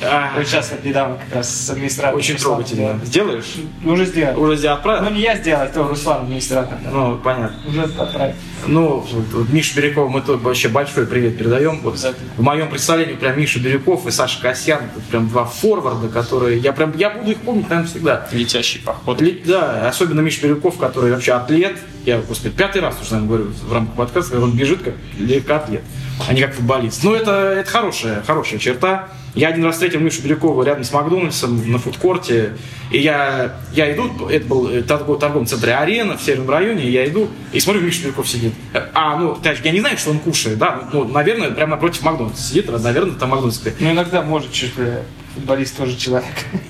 А, Вот сейчас вот недавно как раз с администратором. очень трогательно. Сделаешь? Уже сделал. Уже сделал, Ну отправил? не я сделал, это Руслан, администратор. Ну, понятно. Уже отправил. Ну, Миша Бирюков, мы тут вообще большой привет передаем. Вот, в моем представлении прям Миша Бирюков и Саша Касьян, прям два форварда, которые, я прям, я буду их помнить, наверное, всегда. Летящий поход. Ли- Да, особенно Миша Бирюков, который вообще атлет. Я, господи, пятый раз уже, наверное, говорю в рамках подкаста, он бежит как легкоатлет, а не как футболист. Ну, это, это хорошая, хорошая черта. Я один раз встретил Мишу Бирюкова рядом с Макдональдсом на фудкорте, и я, я иду, это был э, торгов- торговом центре Арена в Северном районе, и я иду, и смотрю, Миша Бирюков сидит. А, ну, я не знаю, что он кушает, да, ну, наверное, прямо напротив Макдональдса сидит, наверное, там Макдональдс. Ну иногда может что-то футболист тоже человек.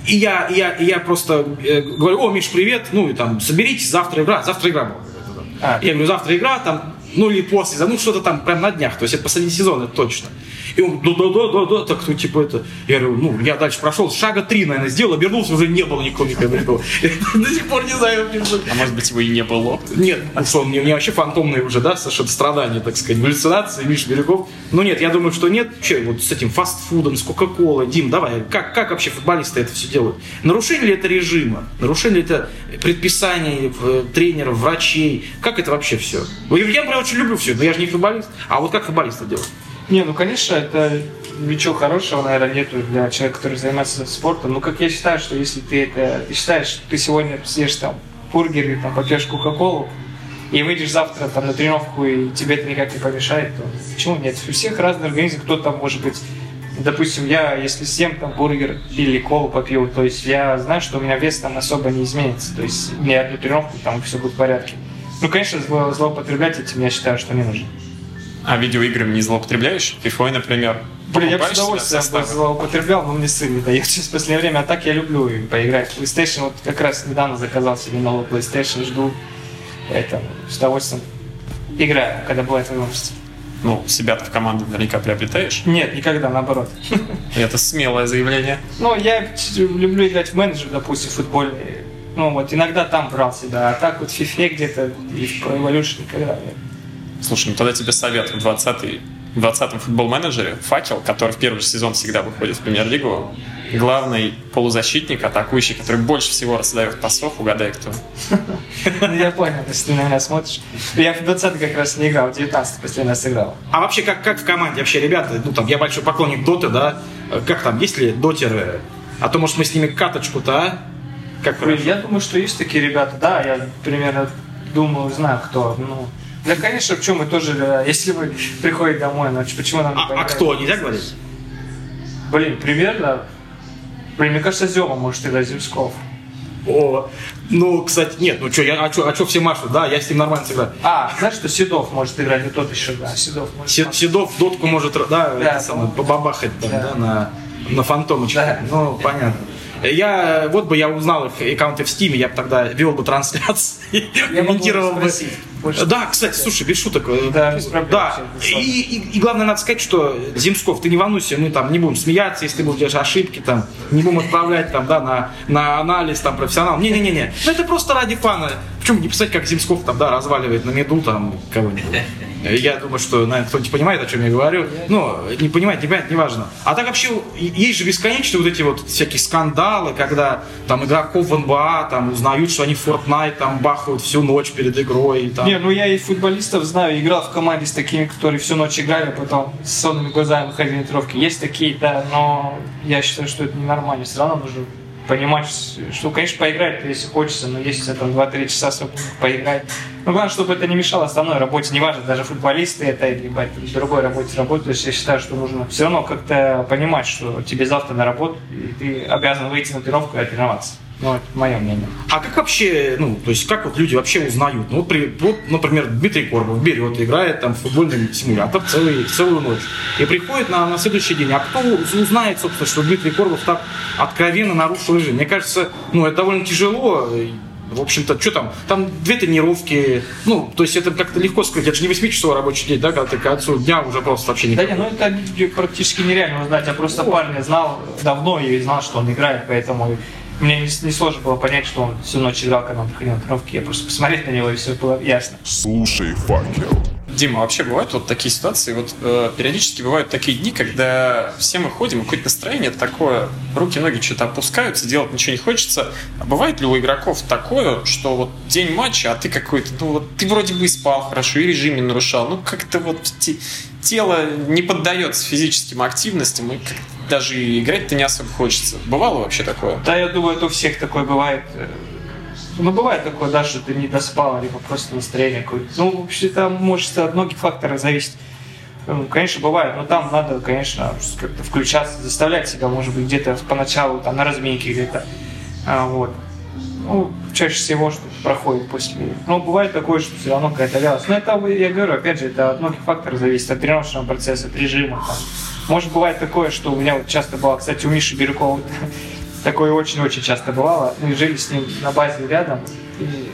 И я, и я, и я просто э, говорю, о, Миш, привет, ну и там, соберитесь, завтра игра, завтра игра была. А. Я говорю, завтра игра, там, ну или после, ну что-то там прям на днях, то есть это последний сезон, это точно. И он, да, да, да, да, да, так, ну, типа это, я говорю, ну, я дальше прошел, шага три, наверное, сделал, обернулся, уже не было никого, никого, никого. До сих пор не знаю, А может быть, его и не было. нет, ну что, мне, мне вообще фантомные уже, да, совершенно страдания, так сказать, галлюцинации, Миша Берегов. Ну нет, я думаю, что нет. Вообще, вот с этим фастфудом, с Кока-Колой, Дим, давай, как, как вообще футболисты это все делают? Нарушение ли это режима? Нарушение ли это предписаний э, тренеров, врачей? Как это вообще все? Я, например, очень люблю все, но я же не футболист. А вот как футболисты делают? Не, ну конечно, это ничего хорошего, наверное, нету для человека, который занимается спортом. Ну, как я считаю, что если ты это, ты считаешь, что ты сегодня съешь там бургер или там попьешь кока-колу, и выйдешь завтра там на тренировку, и тебе это никак не помешает, то почему нет? У всех разный организм, кто-то там может быть Допустим, я, если съем там бургер или колу попью, то есть я знаю, что у меня вес там особо не изменится. То есть мне одну тренировку, там все будет в порядке. Ну, конечно, зло- злоупотреблять этим я считаю, что не нужно. А видеоиграми не злоупотребляешь? Фифой, например? Блин, я бы с удовольствием бы злоупотреблял, но мне сын не дает сейчас в последнее время. А так я люблю и поиграть. PlayStation вот как раз недавно заказал себе новый PlayStation, жду. Поэтому с удовольствием играю, когда бывает возможность. Ну, себя-то в команду наверняка приобретаешь. Нет, никогда, наоборот. Это смелое заявление. Ну, я люблю играть в менеджер, допустим, в футболе. Ну, вот иногда там брал себя, а так вот в FIFA где-то и в Evolution никогда нет. Слушай, ну тогда тебе совет в 20 в 20-м футбол-менеджере Факел, который в первый же сезон всегда выходит в премьер-лигу, главный полузащитник, атакующий, который больше всего раздает пасов, угадай кто. Я понял, если ты на меня смотришь. Я в 20 как раз не играл, в 19 последний раз играл. А вообще, как, как в команде вообще ребята, ну там, я большой поклонник Доты, да, как там, есть ли дотеры? А то, может, мы с ними каточку-то, а? Как я думаю, что есть такие ребята, да, я примерно думаю, знаю, кто. Ну, да, конечно, в чем мы тоже, если вы приходите домой, ну, почему нам не А, а кто, нельзя говорить? Блин, примерно, блин, мне кажется, Зема может играть Земсков. О, ну, кстати, нет, ну что, я, а что, а чё все машут, да, я с ним нормально сыграю. А, знаешь, что Седов может играть, вот тот еще, да, Седов может. Се- Седов дотку может, да, Да, это самое, ну, побабахать там, да. да, на, на фантомочке. Да. Ну, понятно. Я, вот бы я узнал их аккаунты в Стиме, я бы тогда вел бы трансляции, Я комментировал бы. Больше. Да, кстати, слушай, без шуток. э, Да, без проблем Да. И, и- и главное, надо сказать, что Земсков, ты не волнуйся, мы там не будем смеяться, если ты будешь ошибки, там, не будем отправлять там, да, на, на анализ, там, профессионал. Не-не-не-не. Ну, это просто ради фана. Почему не писать, как Земсков там, да, разваливает на меду там кого-нибудь. Я думаю, что, наверное, кто-нибудь понимает, о чем я говорю. Но не понимает, не понимает, неважно. А так вообще есть же бесконечные вот эти вот всякие скандалы, когда там игроков в НБА там узнают, что они в Fortnite там бахают всю ночь перед игрой. Там. Не, ну я и футболистов знаю, играл в команде с такими, которые всю ночь играли, а потом с сонными глазами выходили на тренировки. Есть такие, да, но я считаю, что это ненормально. Все равно нужно понимать, что, конечно, поиграть, если хочется, но если там 2-3 часа поиграть. Но главное, чтобы это не мешало основной работе, неважно, даже футболисты это или в другой работе работаешь, я считаю, что нужно все равно как-то понимать, что тебе завтра на работу, и ты обязан выйти на тренировку и тренироваться. Ну, это мое мнение. А как вообще, ну, то есть как вот люди вообще узнают? Ну, вот, при- вот, например, Дмитрий Корбов берет, играет там в футбольный симулятор целый, целую ночь. И приходит на, на следующий день. А кто узнает, собственно, что Дмитрий Корбов так откровенно нарушил режим? Мне кажется, ну, это довольно тяжело. В общем-то, что там? Там две тренировки. Ну, то есть это как-то легко сказать. Это же не 8-часовой рабочий день, да, когда ты к концу дня уже просто вообще не Да не, ну это практически нереально узнать. Я просто парня знал давно и знал, что он играет, поэтому мне не, не сложно было понять, что он всю ночь играл, когда он приходил на тренировки. Я просто посмотреть на него, и все было ясно. Слушай, факел. Дима, вообще бывают вот такие ситуации, вот э, периодически бывают такие дни, когда все мы ходим, какое-то настроение такое, руки-ноги что-то опускаются, делать ничего не хочется. А бывает ли у игроков такое, что вот день матча, а ты какой-то, ну вот ты вроде бы и спал хорошо, и режим не нарушал, ну как-то вот те- тело не поддается физическим активностям, и как даже играть-то не особо хочется. Бывало вообще такое? Да, я думаю, это у всех такое бывает. Э, Ну, бывает такое, да, что ты не доспал, либо просто настроение какое-то. Ну, вообще, там может от многих факторов зависеть. Ну, Конечно, бывает, но там надо, конечно, как-то включаться, заставлять себя, может быть, где-то поначалу, там, на разминке где-то. А, вот. Ну, чаще всего что проходит после. Но бывает такое, что все равно какая-то вялость. Но это, я говорю, опять же, это от многих факторов зависит, от тренировочного процесса, от режима. Там. Может, бывает такое, что у меня вот часто бывало, кстати, у Миши Бирюкова такое очень-очень часто бывало. Мы жили с ним на базе рядом, и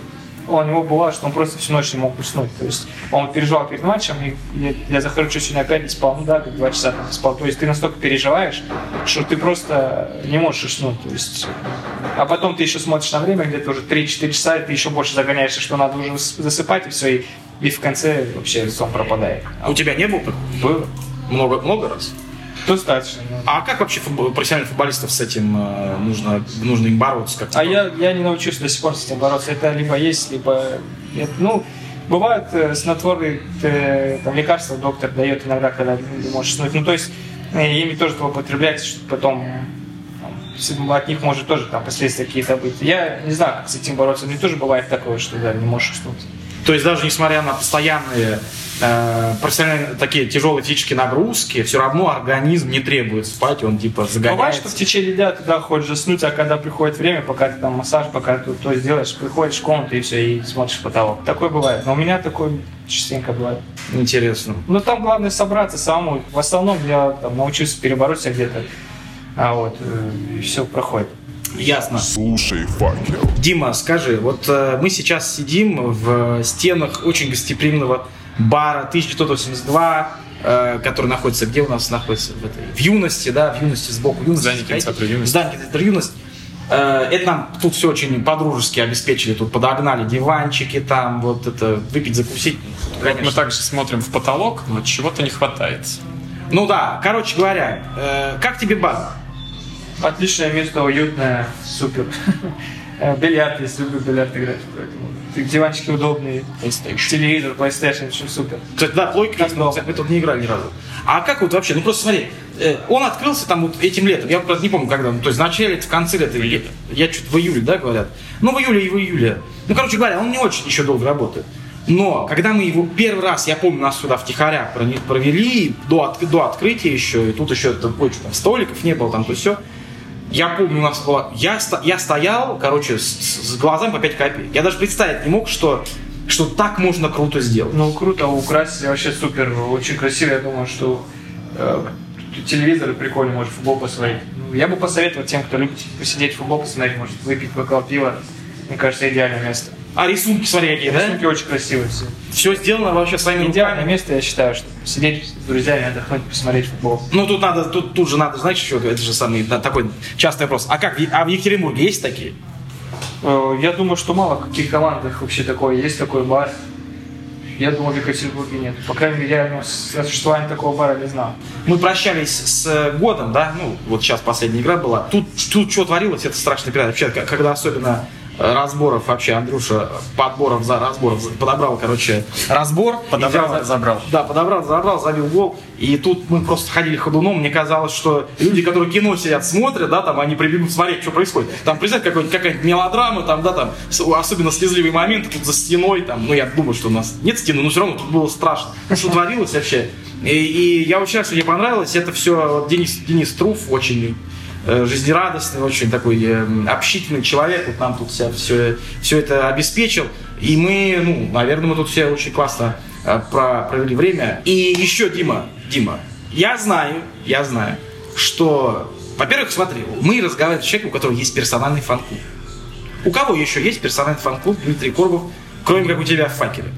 у него бывало, что он просто всю ночь не мог уснуть. То есть он переживал перед матчем, и я, я захожу, что сегодня опять не спал, ну да, как два часа там спал. То есть ты настолько переживаешь, что ты просто не можешь уснуть. То есть, а потом ты еще смотришь на время, где-то уже 3-4 часа, и ты еще больше загоняешься, что надо уже засыпать, и все, и, и в конце вообще сон пропадает. У тебя не было? Было. Много, много раз? Достаточно. А как вообще футбол- профессиональных футболистов с этим э, нужно, нужно им бороться? Как А я, я не научился до сих пор с этим бороться. Это либо есть, либо нет. Ну, бывают э, снотворные э, там, лекарства доктор дает иногда, когда не можешь уснуть. Ну, то есть э, ими тоже употребляется, что потом от них может тоже там последствия какие-то быть. Я не знаю, как с этим бороться. Мне тоже бывает такое, что да, не можешь уснуть. То есть даже несмотря на постоянные э, профессиональные такие тяжелые физические нагрузки, все равно организм не требует спать, он типа Бывает, загоняется. что в течение дня туда хочешь заснуть, а когда приходит время, пока ты там массаж, пока ты то сделаешь, приходишь в комнату и все, и смотришь в потолок. Такое бывает. Но у меня такое частенько бывает. Интересно. Ну там главное собраться самому. В основном я там, научился перебороть себя где-то. А вот, э, и все проходит. Ясно. Слушай, факел. Дима, скажи, вот э, мы сейчас сидим в стенах очень гостеприимного бара 1982, э, который находится, где у нас находится? В, этой, в юности, да, в юности сбоку. Юности, Здание кинотеатра «Юность». Здание кинотеатра юность. Э, Это нам тут все очень по-дружески обеспечили. Тут подогнали диванчики, там вот это выпить, закусить. Мы Конечно. также смотрим в потолок, но чего-то не хватает. Ну да, короче говоря, э, как тебе бар? Отличное место, уютное, супер. Э, Бильярд, если люблю бильярд играть. Поэтому диванчики удобные, телевизор, PlayStation, в общем, супер. Кстати, да, плойка, Как много. мы тут не играли ни разу. А как вот вообще, ну просто смотри, э, он открылся там вот этим летом, я правда не помню когда, ну, то есть в начале, в конце лета, или лето. я что-то в июле, да, говорят? Ну, в июле и в июле. Ну, короче говоря, он не очень еще долго работает. Но, когда мы его первый раз, я помню, нас сюда втихаря провели, до, от- до открытия еще, и тут еще там, кое-что там, столиков не было, там, то все. Я помню, у нас была... Я, сто- я стоял, короче, с, с- глазами по 5 копеек. Я даже представить не мог, что, что так можно круто сделать. Ну, круто, украсили вообще супер, очень красиво. Я думаю, что э, телевизоры прикольно, может футбол посмотреть. Ну, я бы посоветовал тем, кто любит посидеть футбол посмотреть, может выпить бокал пива. Мне кажется, идеальное место. А рисунки, смотри, какие, да? Рисунки очень красивые все. Все сделано вообще своими Идеальное руками. место, я считаю, чтобы сидеть с друзьями, отдохнуть, посмотреть футбол. Ну, тут надо, тут, тут же надо, знаешь, еще, это же самый да, такой частый вопрос. А как, а в Екатеринбурге есть такие? Э, Я думаю, что мало в каких командах вообще такое. Есть такой бар. Я думаю, в Екатеринбурге нет. По крайней мере, я с- о существовании такого бара не знал. Мы прощались с э, годом, да, ну, вот сейчас последняя игра была. Тут, тут что творилось, это страшно передать. Вообще, когда особенно разборов вообще Андрюша подборов за разборов подобрал, короче, разбор. Подобрал, взял- забрал. Да, подобрал, забрал, забил гол. И тут мы просто ходили ходуном. Мне казалось, что люди, которые кино сидят, смотрят, да, там, они прибегут смотреть, что происходит. Там, представь, какой-нибудь, какая-нибудь мелодрама, там, да, там, особенно слезливые моменты, тут за стеной, там, ну, я думаю, что у нас нет стены, но все равно тут было страшно. Что творилось вообще? И, и я очень рад, что мне понравилось. Это все Денис, Денис Труф, очень жизнерадостный, очень такой э, общительный человек. Вот нам тут все, все, все это обеспечил. И мы, ну, наверное, мы тут все очень классно э, про- провели время. И еще, Дима, Дима, я знаю, я знаю, что, во-первых, смотри, мы разговариваем с человеком, у которого есть персональный фан-клуб. У кого еще есть персональный фан-клуб Дмитрий Корбов, кроме как у тебя в факеле?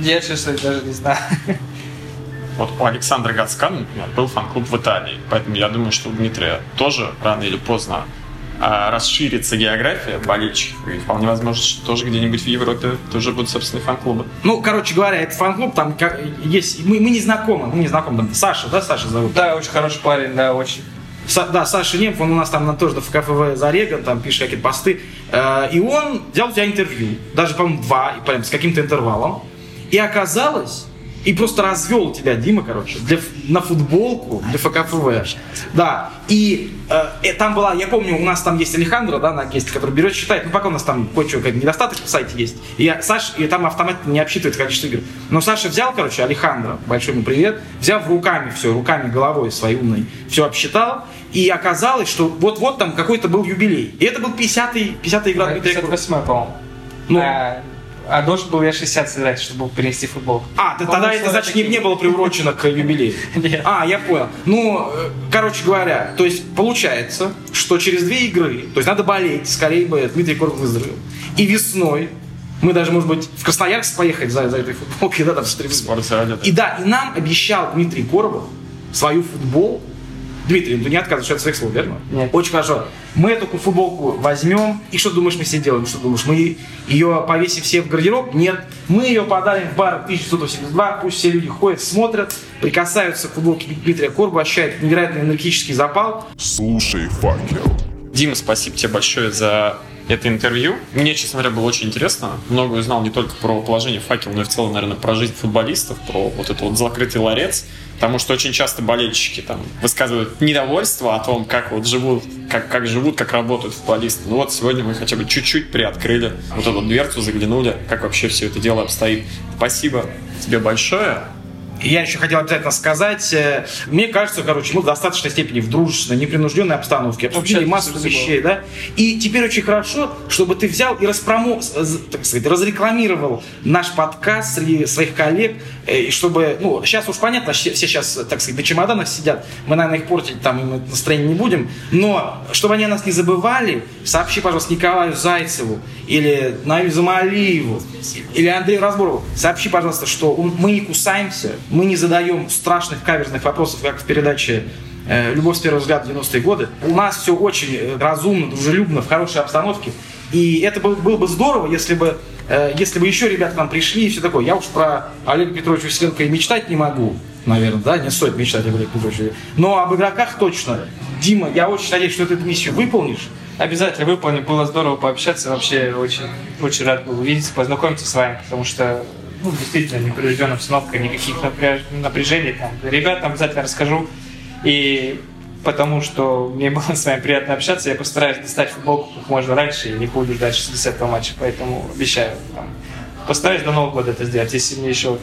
Я, честно, даже не знаю. Вот у Александра Гацкана, например, был фан-клуб в Италии. Поэтому я думаю, что у Дмитрия тоже рано или поздно а, расширится география болельщиков. И вполне возможно, что тоже где-нибудь в Европе тоже будут собственные фан-клубы. Ну, короче говоря, это фан-клуб, там как- есть, мы, мы не знакомы, мы не знакомы, там Саша, да, Саша зовут? Да, очень хороший парень, да, очень. Са- да, Саша Немф, он у нас там на, тоже в КФВ Зареган, там пишет какие-то посты. Э, и он взял у тебя интервью, даже, по-моему, два, и прям с каким-то интервалом. И оказалось, и просто развел тебя, Дима, короче, для, на футболку для ФКФВ. Да, и э, э, там была, я помню, у нас там есть Алехандро, да, на гесте, который берет, считает, ну пока у нас там кое-что, как недостаток в сайте есть. И я, Саш, и там автоматически не обсчитывает количество игр. Но Саша взял, короче, Алехандро, большой ему привет, взял руками все, руками, головой своей умной, все обсчитал, и оказалось, что вот-вот там какой-то был юбилей. И это был 50-й, 50-я игра Дмитрия Курбанова. 58 по-моему. Ну. А, а должен был я 60 сыграть, чтобы перенести футбол. А, По-моему, тогда это значит не, не было приурочено к юбилею. А, я понял. Ну, э, короче говоря, то есть получается, что через две игры, то есть надо болеть, скорее бы Дмитрий Корбов выздоровел. И весной мы даже, может быть, в Красноярск поехать за, за этой футболкой, да, там с три- Спорт ради, да. И да, и нам обещал Дмитрий Коробов свою футболку. Дмитрий, ну ты не отказываешься от своих слов, верно? Нет. Очень хорошо. Мы эту футболку возьмем, и что думаешь, мы все делаем? Что думаешь, мы ее повесим все в гардероб? Нет. Мы ее подарим в бар 1982, пусть все люди ходят, смотрят, прикасаются к футболке Дмитрия Корба, ощущают невероятный энергетический запал. Слушай факел. Дима, спасибо тебе большое за это интервью. Мне, честно говоря, было очень интересно. Много узнал не только про положение факел, но и в целом, наверное, про жизнь футболистов, про вот этот вот закрытый ларец. Потому что очень часто болельщики там высказывают недовольство о том, как вот живут, как, как живут, как работают футболисты. Ну вот сегодня мы хотя бы чуть-чуть приоткрыли вот эту дверцу, заглянули, как вообще все это дело обстоит. Спасибо тебе большое. Я еще хотел обязательно сказать, э, мне кажется, короче, мы в достаточной степени в дружественной, непринужденной обстановке. Обсудили массу вещей, да? И теперь очень хорошо, чтобы ты взял и распромо, так сказать, разрекламировал наш подкаст среди своих коллег, э, и чтобы, ну, сейчас уж понятно, все, все сейчас, так сказать, на чемоданах сидят, мы, наверное, их портить там настроение не будем, но чтобы они о нас не забывали, сообщи, пожалуйста, Николаю Зайцеву или Наилю Замалиеву или Андрею Разборову, сообщи, пожалуйста, что мы не кусаемся, мы не задаем страшных каверзных вопросов, как в передаче э, «Любовь с первого взгляда» 90-е годы. У нас все очень э, разумно, дружелюбно, в хорошей обстановке. И это был- было бы здорово, если бы, э, если бы еще ребята к нам пришли и все такое. Я уж про Олега Петровича Василенко и мечтать не могу, наверное, да, не стоит мечтать об Олеге Петровиче. Но об игроках точно. Дима, я очень надеюсь, что ты эту миссию выполнишь. Обязательно выполним. Было здорово пообщаться. Вообще очень, очень рад был увидеться, познакомиться с вами, потому что ну, действительно непринужденная обстановка, никаких напряж- напряжений. Там. Ребятам обязательно расскажу. И потому что мне было с вами приятно общаться, я постараюсь достать футболку как можно раньше и не буду ждать 60 матча, поэтому обещаю. Там, постараюсь до Нового года это сделать. Если мне еще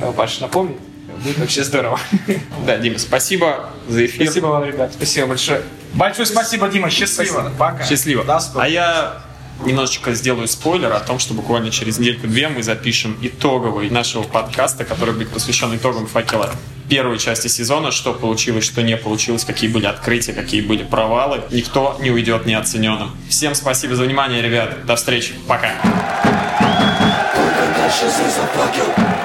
э, Паша напомнит, будет вообще здорово. Да, Дима, спасибо за эфир. Спасибо вам, ребят. Спасибо большое. Большое спасибо, Дима. Счастливо. Пока. Счастливо. До скорого. А я немножечко сделаю спойлер о том, что буквально через недельку-две мы запишем итоговый нашего подкаста, который будет посвящен итогам факела первой части сезона, что получилось, что не получилось, какие были открытия, какие были провалы. Никто не уйдет неоцененным. Всем спасибо за внимание, ребят. До встречи. Пока. you.